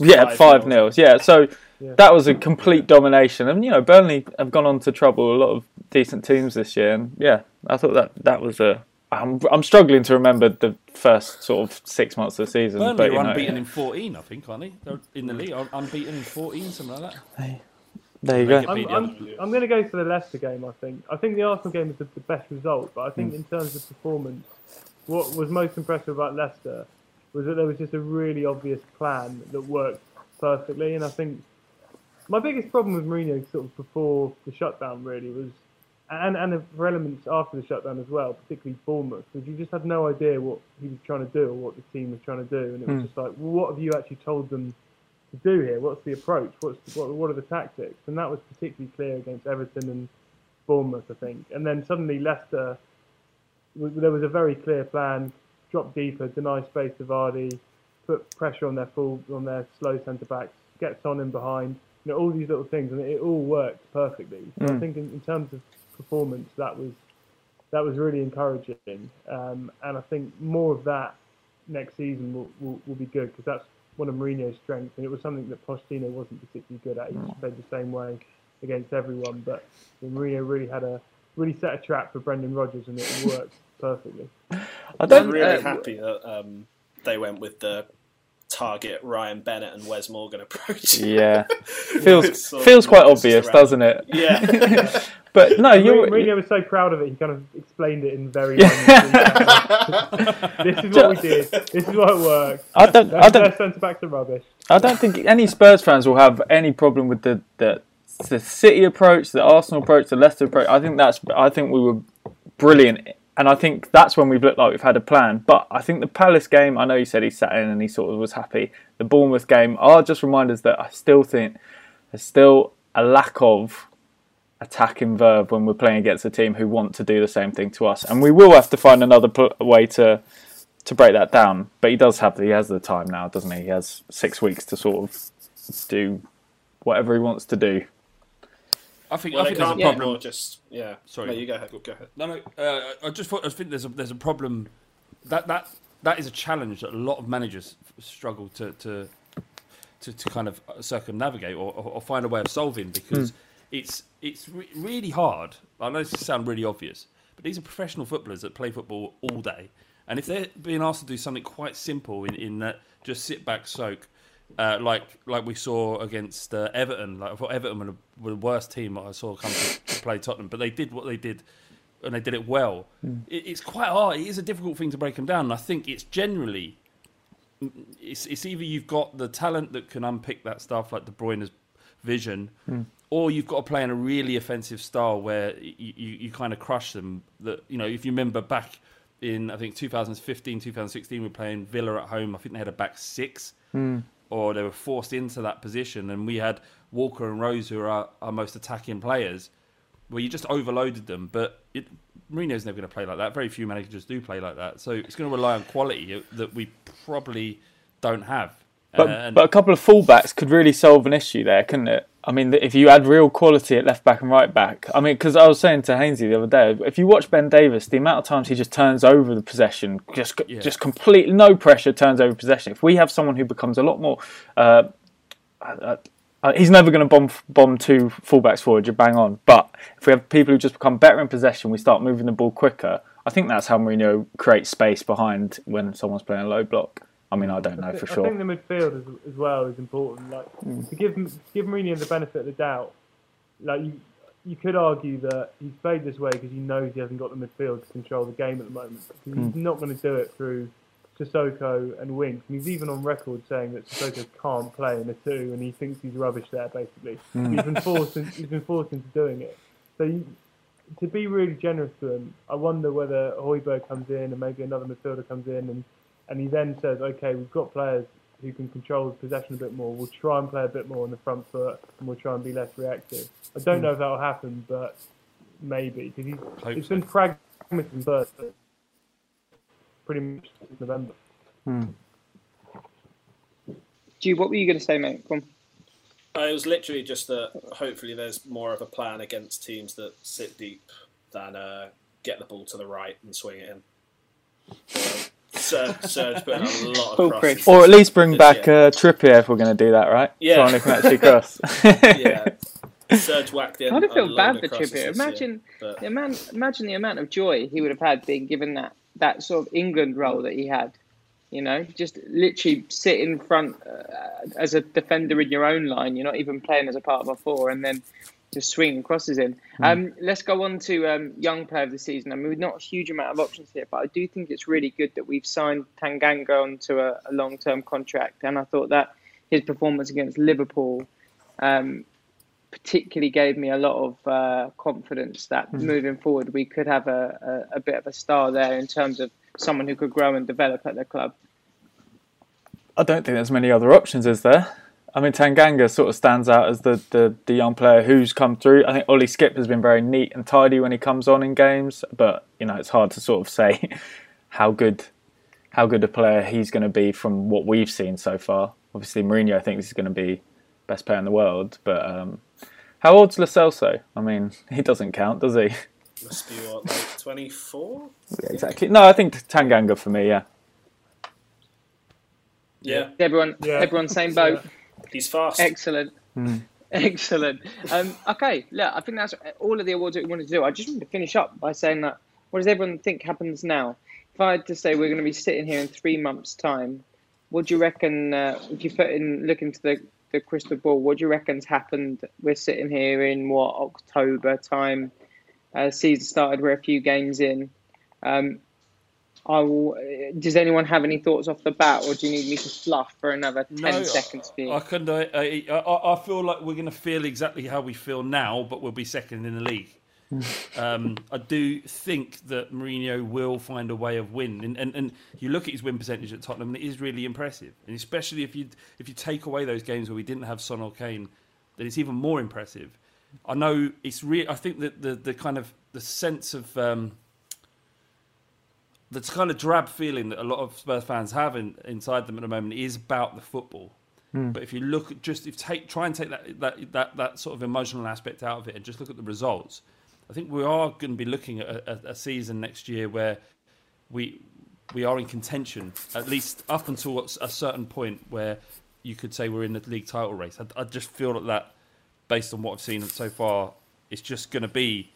yeah, Five five nil. nils. Yeah, so Yeah. that was a complete domination, and you know Burnley have gone on to trouble a lot of decent teams this year, and yeah, I thought that that was a. I'm I'm struggling to remember the first sort of six months of the season, Burnley but are you know, unbeaten in 14, I think, aren't they? They're in the league, un- unbeaten in 14, something like that. There you go. I'm, I'm, I'm going to go for the Leicester game. I think. I think the Arsenal game is the, the best result, but I think mm. in terms of performance, what was most impressive about Leicester was that there was just a really obvious plan that worked perfectly. And I think my biggest problem with Mourinho, sort of before the shutdown, really was, and and for elements after the shutdown as well, particularly Bournemouth, was you just had no idea what he was trying to do or what the team was trying to do, and it was mm. just like, well, what have you actually told them? To do here? What's the approach? What's what, what are the tactics? And that was particularly clear against Everton and Bournemouth, I think. And then suddenly Leicester, there was a very clear plan: drop deeper, deny space to Vardy, put pressure on their full on their slow centre backs, get Son in behind. You know all these little things, and it all worked perfectly. So I think in, in terms of performance, that was that was really encouraging. Um, and I think more of that next season will, will, will be good because that's one of Mourinho's strengths, and it was something that Pochettino wasn't particularly good at. He just played the same way against everyone, but Mourinho really had a really set a trap for Brendan Rodgers, and it worked (laughs) perfectly. I I'm don't really uh, happy that um, they went with the target Ryan Bennett and Wes Morgan approach. Yeah, (laughs) feels It's sort of feels quite obvious, around. doesn't it? Yeah. (laughs) But (laughs) no, you're Mourinho was so proud of it, he kind of explained it in very. (laughs) (laughs) this is what we did. This is what worked. I don't I don't centre backs are rubbish. I don't think any Spurs fans will have any problem with the, the the City approach, the Arsenal approach, the Leicester approach. I think that's I think we were brilliant, and I think that's when we've looked like we've had a plan. But I think the Palace game, I know you said he sat in and he sort of was happy. The Bournemouth game are just reminders that I still think there's still a lack of attacking verb when we're playing against a team who want to do the same thing to us, and we will have to find another pl- way to to break that down. But he does have the, he has the time now, doesn't he? He has six weeks to sort of do whatever he wants to do. I think, Well, I think there's a problem. more just yeah. Sorry. no, you go ahead. Go ahead. No, no. Uh, I just thought I think there's a there's a problem that that that is a challenge that a lot of managers struggle to to to, to kind of circumnavigate or, or, or find a way of solving because it's it's re- really hard. I know this sounds really obvious, but these are professional footballers that play football all day, and if they're being asked to do something quite simple in, in that just sit back, soak. Uh, like like we saw against uh, Everton, like I thought Everton were the, were the worst team I saw come to, to play Tottenham, but they did what they did and they did it well. It, it's quite hard. It is a difficult thing to break them down. And I think it's generally it's it's either you've got the talent that can unpick that stuff like De Bruyne's vision, or you've got to play in a really offensive style where you, you, you kind of crush them. That you know, if you remember back in I think 2015, 2016, we were playing Villa at home. I think they had a back six, hmm. or they were forced into that position, and we had Walker and Rose, who are our, our most attacking players where you just overloaded them. But it, Mourinho's never going to play like that. Very few managers do play like that. So it's going to rely on quality that we probably don't have. But, And- but a couple of fullbacks could really solve an issue there, couldn't it? I mean, if you add real quality at left back and right back, I mean, because I was saying to Hainsey the other day, if you watch Ben Davies, the amount of times he just turns over the possession, just Yeah. just completely no pressure, turns over possession. If we have someone who becomes a lot more, uh, uh, uh, he's never going to bomb bomb two fullbacks forward. You're bang on. But if we have people who just become better in possession, we start moving the ball quicker. I think that's how Mourinho creates space behind when someone's playing a low block. I mean, I don't know for I sure. I think the midfield as, as well is important. Like hmm. to give to give Mourinho the benefit of the doubt. Like you, you could argue that he's played this way because he knows he hasn't got the midfield to control the game at the moment. He's hmm. not going to do it through Sissoko and Winks. And he's even on record saying that Sissoko can't play in a two, and he thinks he's rubbish there. Basically, hmm. he's been forced. In, he's been forced into doing it. So you, to be really generous to him, I wonder whether Højbjerg comes in and maybe another midfielder comes in and and he then says, okay, we've got players who can control possession a bit more. We'll try and play a bit more on the front foot, and we'll try and be less reactive. I don't know if that will happen, but maybe because he's Hope it's so. been pragmatism first, pretty much since November. Stu, what were you going to say, mate? Come. Uh, it was literally just that hopefully there's more of a plan against teams that sit deep than uh, get the ball to the right and swing it in. So, Serge, Serge putting a lot of crosses. Or at least bring back year. uh, Trippier if we're going to do that, right? Yeah. Someone who can actually cross. (laughs) (laughs) yeah. Serge whacked in. I don't a feel bad for Trippier. this year, Imagine the amount, imagine the amount of joy he would have had being given that that sort of England role that he had. You know, just literally sit in front uh, as a defender in your own line. You're not even playing as a part of a four, and then just swinging crosses in. Um, let's go on to um, young player of the season. I mean, we've not a huge amount of options here, but I do think it's really good that we've signed Tanganga onto a, a long-term contract, and I thought that his performance against Liverpool um, particularly gave me a lot of uh, confidence that moving forward we could have a, a, a bit of a star there in terms of someone who could grow and develop at the club. I don't think there's many other options, is there? I mean, Tanganga sort of stands out as the, the, the young player who's come through. I think Ollie Skipp has been very neat and tidy when he comes on in games, but you know it's hard to sort of (laughs) say how good how good a player he's going to be from what we've seen so far. Obviously, Mourinho I think is going to be best player in the world, but um, how old's Lo Celso? I mean, (laughs) he doesn't count, does he? Must be what, like 24? Yeah, exactly. No, I think Tanganga for me. Yeah. Yeah, Everyone, Yeah. everyone, same boat. He's fast. Excellent. (laughs) Excellent. Um, okay, look, I think that's all of the awards that we wanted to do. I just want to finish up by saying that what does everyone think happens now? If I had to say we're going to be sitting here in three months' time, what do you reckon? Uh, if you put in look into the, the crystal ball, what do you reckon's happened? We're sitting here in what October time? Uh, season started. We're a few games in. Um, I will, does anyone have any thoughts off the bat, or do you need me to fluff for another ten seconds? For you? I, can. I, I, I, I feel like we're going to feel exactly how we feel now, but we'll be second in the league. (laughs) um, I do think that Mourinho will find a way of win, and, and and you look at his win percentage at Tottenham, and it is really impressive. And especially if you if you take away those games where we didn't have Son or Kane, then it's even more impressive. I know it's real. I think that the the kind of the sense of um, the kind of drab feeling that a lot of Spurs fans have in, inside them at the moment is about the football. Hmm. But if you look at just if take try and take that, that that that sort of emotional aspect out of it and just look at the results, I think we are going to be looking at a, a season next year where we we are in contention at least up until a certain point where you could say we're in the league title race. I, I just feel that that based on what I've seen so far, it's just going to be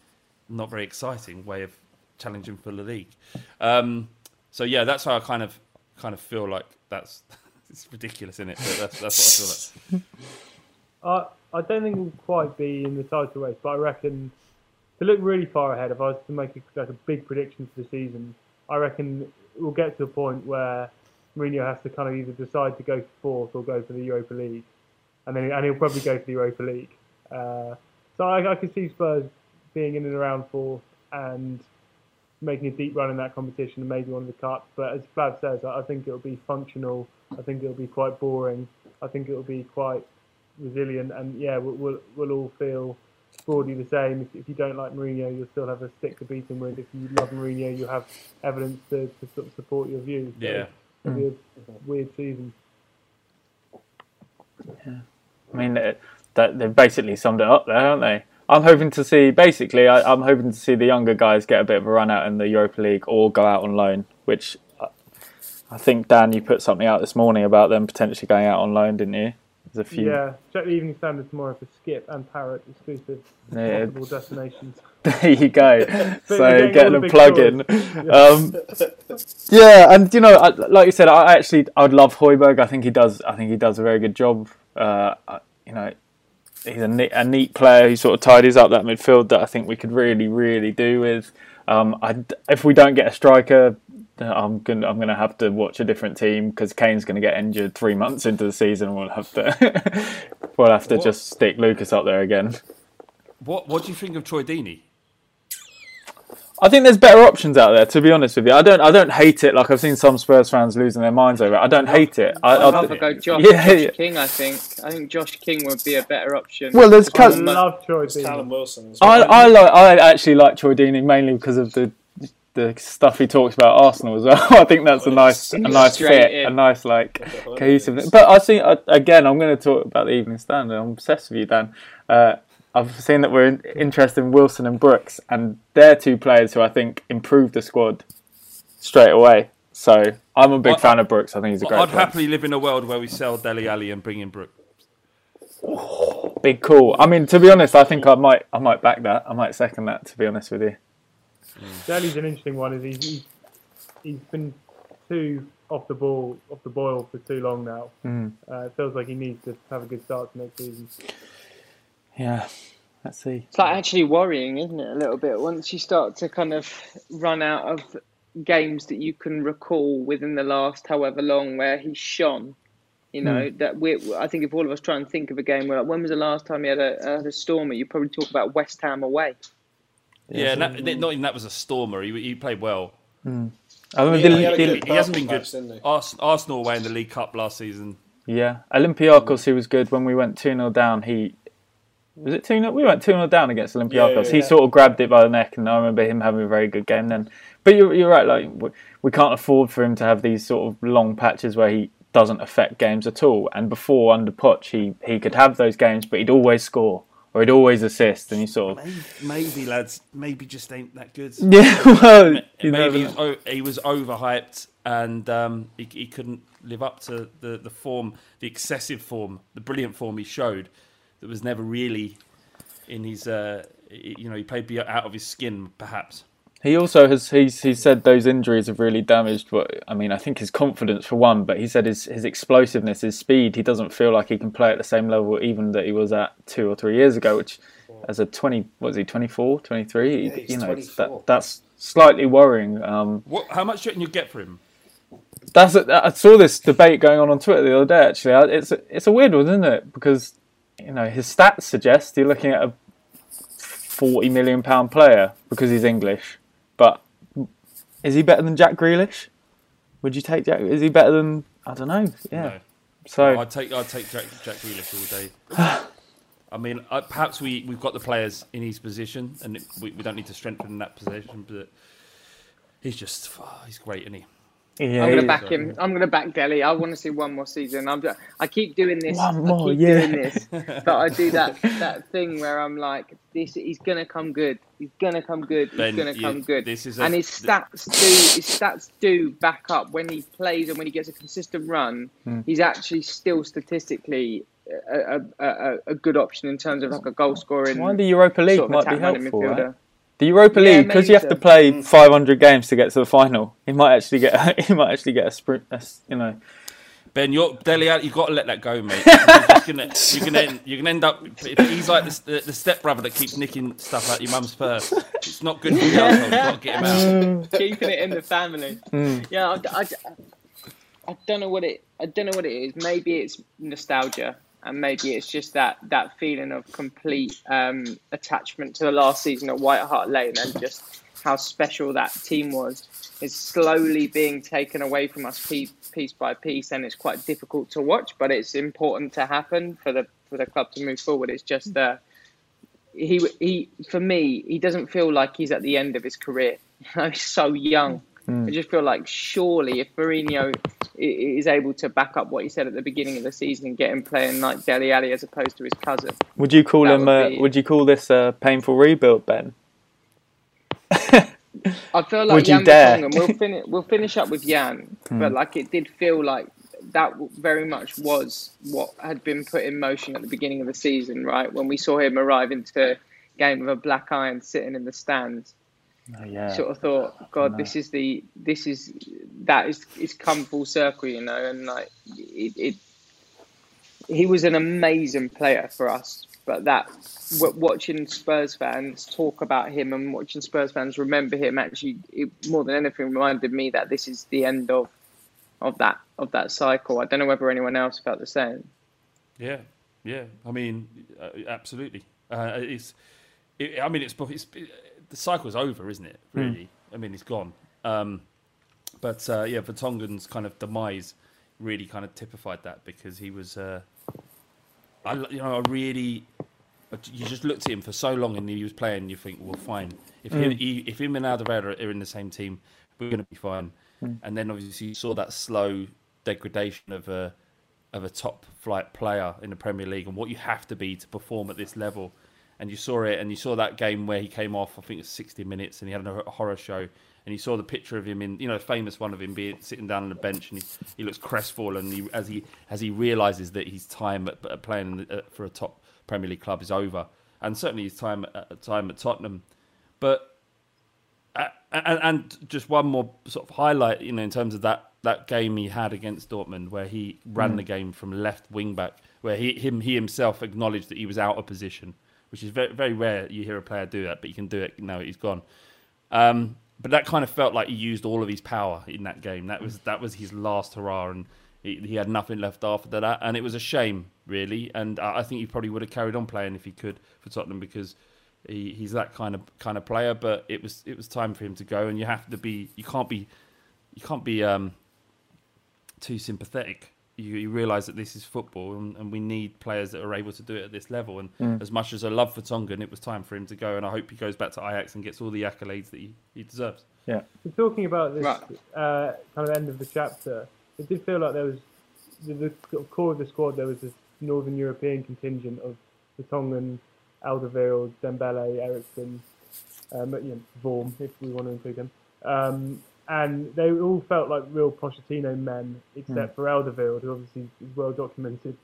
not very exciting way of challenging for the league. Um, so yeah, that's how I kind of kind of feel like that's (laughs) it's ridiculous, isn't it? But that's that's what I feel like. (laughs) I I don't think we'll quite be in the title race, but I reckon to look really far ahead, if I was to make a, like a big prediction for the season, I reckon we'll get to a point where Mourinho has to kind of either decide to go for fourth or go for the Europa League, and then and he'll probably go for the Europa League. Uh, so I, I can see Spurs being in and around fourth and making a deep run in that competition and maybe one of the cups. But as Flav says, I I think it'll be functional. I think it'll be quite boring. I think it'll be quite resilient, and yeah, we'll we'll, we'll all feel broadly the same. If, if you don't like Mourinho, you'll still have a stick to beat him with. If you love Mourinho, you'll have evidence to, to sort of support your views. So Yeah. it'll be a weird season. Yeah. I mean, that they've basically summed it up there, haven't they? I'm hoping to see. Basically, I, I'm hoping to see the younger guys get a bit of a run out in the Europa League or go out on loan. Which uh, I think Dan, you put something out this morning about them potentially going out on loan, didn't you? There's a few. Yeah, check the Evening Standard tomorrow for Skipp and Parrott exclusive Yeah. possible destinations. (laughs) There you go. (laughs) So so getting a plug in. (laughs) Um, yeah, and you know, I, like you said, I actually I would love Højbjerg. I think he does. I think he does a very good job. Uh, you know, he's a neat, a neat player who sort of tidies up that midfield that I think we could really, really do with. Um, I, if we don't get a striker, I'm gonna I'm gonna have to watch a different team because Kane's gonna get injured three months into the season. and We'll have to (laughs) we'll have to What? just stick Lucas up there again. What What do you think of Troy Deeney? I think there's better options out there. To be honest with you, I don't. I don't hate it. Like I've seen some Spurs fans losing their minds over it. I don't hate it. I, I'd I, rather go Josh, Yeah, Josh yeah. King. I think. I think Josh King would be a better option. well, there's I cause, love Troy It's Callum Deeney. Wilson. As I. I like. I actually like Troy Deeney mainly because of the the stuff he talks about Arsenal as well. (laughs) I think that's a nice, a nice Straight fit, in. a nice like Okay, cohesiveness. But I see I, again. I'm going to talk about the Evening Standard. I'm obsessed with you, Dan. Uh, I've seen that we're interested in Wilson and Brooks, and they're two players who I think improved the squad straight away. So I'm a big I- fan of Brooks. I think he's a great player. I'd player. happily live in a world where we sell Dele Alli and bring in Brook. Big call. I mean, to be honest, I think I might, I might back that. I might second that. To be honest with you. Dele's an interesting one. Is he's, he's he's been too off the ball, off the boil for too long now. Mm. Uh, it feels like he needs to have a good start to next season. Yeah. Let's see. It's like actually worrying, isn't it? A little bit once you start to kind of run out of games that you can recall within the last however long where he's shone. You know hmm. that we. I think if all of us try and think of a game where, like, when was the last time you had a, had a stormer? You probably talk about West Ham away. Yeah, and that, not even that was a stormer. He, he played well. Hmm. I mean, Yeah, the- he the- He hasn't been good. didn't he? Ars- Arsenal away in the League Cup last season. Yeah, Olympiacos, he was good when we went 2 0 down. He was it 2 0? We went 2 0 down against Olympiacos. Yeah, yeah, he sort of grabbed it by the neck, and I remember him having a very good game then. But you're, you're right, like we, we can't afford for him to have these sort of long patches where he doesn't affect games at all. And before under Poch, he, he could have those games, but he'd always score or he'd always assist, and you sort of Maybe, maybe lads, maybe just ain't that good. (laughs) yeah, well, you maybe he was, he was overhyped and um, he, he couldn't live up to the, the form, the excessive form, the brilliant form he showed. That was never really in his. Uh, you know, he played out of his skin, perhaps. He also has he's he said those injuries have really damaged what I mean I think his confidence for one but he said his his explosiveness his speed he doesn't feel like he can play at the same level even that he was at 2 or 3 years ago which as a 20 what was he 24 23 Yeah, you know 24. that that's slightly worrying um What? How much do you you get for him? that's a, I saw this debate going on on Twitter the other day actually it's a, it's a weird one isn't it because you know his stats suggest you're looking at a 40 million pound player because he's English but is he better than Jack Grealish? Would you take Jack? Is he better than I don't know? Yeah. No. So I'd take I'd take Jack, Jack Grealish all day. (sighs) I mean, uh, perhaps we we've got the players in his position, and it, we, we don't need to strengthen that position. But he's just oh, he's great, isn't he? Yeah, I'm gonna he- back him. I'm gonna back Dele. I want to see one more season. I'm. ju- I keep doing this. One more, I keep yeah. doing this, but I do that that thing where I'm like, this. He's gonna come good. He's gonna come good. He's Ben, gonna you- come good. this is a- and his stats do. His stats do back up when he plays and when he gets a consistent run. Hmm. He's actually still statistically a, a, a, a good option in terms of like a goal scoring. Why the Europa League sort of might be helpful. Right? The Europa Yeah, League because you have so. to play 500 games to get to the final. He might actually get. (laughs) He might actually get a sprint. a s- You know. Ben, you're Dele Alli, You've got to let that go, mate. You're gonna, (laughs) you're gonna, end, you're gonna end up. He's like the, the, the stepbrother that keeps nicking stuff out your mum's purse. It's not good for the household. You've got to get him out. (laughs) keeping it in the family. Hmm. Yeah, I, I, I don't know what it. I don't know what it is. Maybe it's nostalgia, and maybe it's just that that feeling of complete um, attachment to the last season at White Hart Lane, and just how special that team was. Is slowly being taken away from us piece, by piece, and it's quite difficult to watch. But it's important to happen for the for the club to move forward. It's just uh, he he for me he doesn't feel like he's at the end of his career. (laughs) he's so young. I just feel like surely if Mourinho is able to back up what he said at the beginning of the season and get him playing like Dele Alli as opposed to his cousin. Would you call him? would Uh, be- would you call this a painful rebuild, Ben? I feel like Would you Jan dare? Vertonghen, we'll finish we'll finish up with Jan, but like it did feel like that very much was what had been put in motion at the beginning of the season, right? When we saw him arrive into game with a black eye and sitting in the stands. Yeah. sort of thought, God, this is the this is that is it's come full circle, you know, and like it, it he was an amazing player for us, but that w- watching Spurs fans talk about him and watching Spurs fans remember him actually it, more than anything reminded me that this is the end of of that of that cycle. I don't know whether anyone else felt the same. Yeah, yeah. I mean, uh, absolutely. Uh, it's. It, I mean, it's, it's the cycle's over, isn't it? Really. I mean, it's gone. Um, but uh, yeah, Vertonghen's kind of demise really kind of typified that because he was. Uh, I you know I really. You just looked at him for so long and he was playing. You think, well, fine. If him, he, if him and Alderweireld are in the same team, we're going to be fine. And then obviously you saw that slow degradation of a of a top flight player in the Premier League and what you have to be to perform at this level. And you saw it, and you saw that game where he came off. I think it was 60 minutes, and he had a horror show. And you saw the picture of him in, you know, the famous one of him being sitting down on the bench, and he, he looks crestfallen. He, as he as he realizes that his time at, at playing uh, for a top Premier League club is over, and certainly his time at, time at Tottenham. But uh, and, and just one more sort of highlight, you know, in terms of that, that game he had against Dortmund, where he ran the game from left wing back, where he him he himself acknowledged that he was out of position, which is very very rare you hear a player do that, but you can do it now he's gone. Um, but that kind of felt like he used all of his power in that game. That was that was his last hurrah, and he, he had nothing left after that. And it was a shame, really. And I, I think he probably would have carried on playing if he could for Tottenham because he, he's that kind of kind of player. But it was it was time for him to go, and you have to be you can't be you can't be um, too sympathetic. You, you realise that this is football, and, and we need players that are able to do it at this level. And as much as I love Vertonghen, it was time for him to go, and I hope he goes back to Ajax and gets all the accolades that he, he deserves. Yeah. So talking about this Right. uh, kind of end of the chapter, it did feel like there was the, the core of the squad. There was this Northern European contingent of Vertonghen, Alderweireld, Dembele, Eriksen, um, you know, Vorm, if we want to include them. Um, and they all felt like real Pochettino men, except for Alderweireld, who obviously is well documented,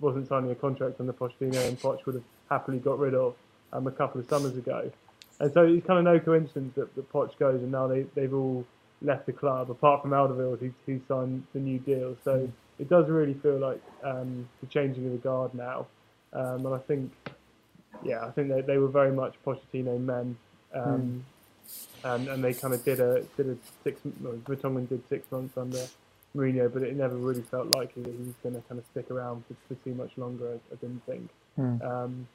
wasn't signing a contract on the Pochettino and Poch would have happily got rid of um, a couple of summers ago. And so it's kind of no coincidence that, that Poch goes and now they, they've all left the club, apart from Alderweireld, who, who signed the new deal. So it does really feel like um, the changing of the guard now. Um, and I think, yeah, I think they, they were very much Pochettino men. Um, and, and they kind of did a did a six. Well, Vertonghen did six months under Mourinho, but it never really felt likely that he was going to kind of stick around for, for too much longer. I, I didn't think. Um,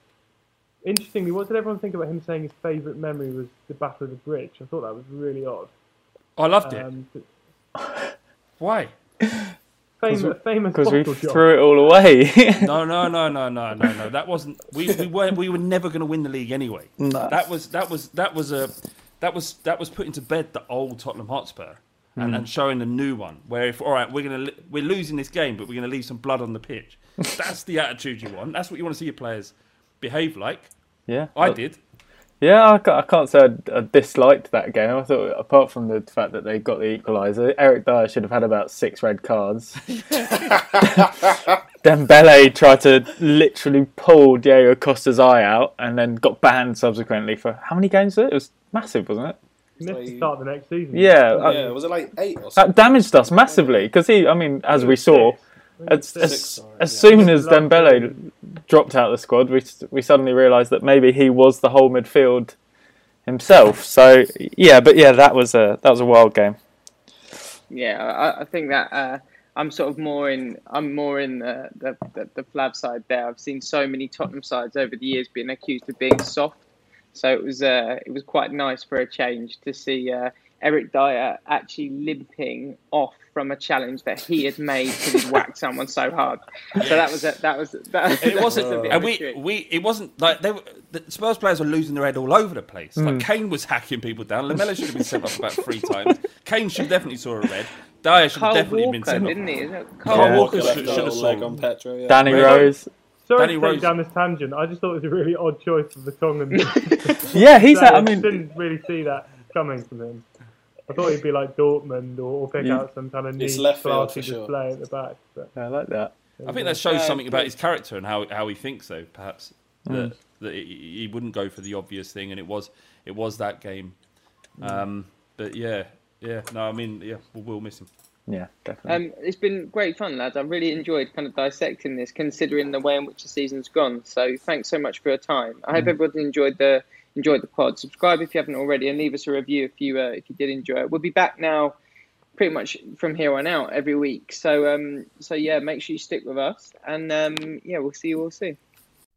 interestingly, what did everyone think about him saying his favourite memory was the Battle of the Bridge? I thought that was really odd. I loved it. Um, (laughs) Why? famous, famous Because we bottle job. threw it all away. (laughs) No, no, no, no, no, no, no. That wasn't. We, we weren't. We were never going to win the league anyway. No. That was that was that was a that was that was putting to bed the old Tottenham Hotspur and, mm. and showing a new one. Where if all right, we're gonna we're losing this game, but we're gonna leave some blood on the pitch. (laughs) That's the attitude you want. That's what you want to see your players behave like. yeah. I did. Yeah, I ca- I can't say I, I disliked that game. I thought, apart from the fact that they got the equaliser, Eric Dier should have had about six red cards. (laughs) (laughs) Dembele tried to literally pull Diego Costa's eye out and then got banned subsequently for how many games? Was it? it was massive, wasn't it? He missed the Like- start of the next season. Yeah, uh, yeah, was it like eight or something? that damaged us massively because he, I mean, as we saw, as, Six, as, sorry, as yeah. soon as Dembele dropped out of the squad, we we suddenly realised that maybe he was the whole midfield himself. So yeah, but yeah, that was a that was a wild game. Yeah, I, I think that uh, I'm sort of more in. I'm more in the the, the the Flav side there. I've seen so many Tottenham sides over the years being accused of being soft. So it was uh, it was quite nice for a change to see uh, Eric Dier actually limping off from a challenge that he had made because (laughs) he'd whacked someone so hard. So that was a, that was that. And it (laughs) that wasn't, was and we, we, it wasn't like they were, the Spurs players were losing their head all over the place. Hmm. Like Kane was hacking people down. Lamela should have been sent off about three times. Kane should definitely saw a red. Dier should have Carl definitely Walker, been sent off. didn't he? Carl Carl Walker should, should have leg saw. on Pedro. Yeah. Danny Rose. Sorry Danny to take Rose- down this tangent. I just thought it was a really odd choice of Vertonghen. (laughs) Yeah, he's. player. I mean, didn't really see that coming from him. I thought he'd be like Dortmund or, or pick Yeah. out some kind of It's neat, left field classy for sure. display at the back. But I like that. I think that shows something about his character and how how he thinks, though. Perhaps Mm. that, that he he wouldn't go for the obvious thing, and it was it was that game. Um, but yeah, yeah. No, I mean, yeah, we'll, we'll miss him. Yeah, definitely. Um, it's been great fun, lads. I've really enjoyed kind of dissecting this, considering the way in which the season's gone. So thanks so much for your time. I hope everyone enjoyed the enjoyed the pod. Subscribe if you haven't already, and leave us a review if you uh, if you did enjoy it. We'll be back now, pretty much from here on out every week. So um, so yeah, make sure you stick with us, and um, yeah, we'll see you all soon.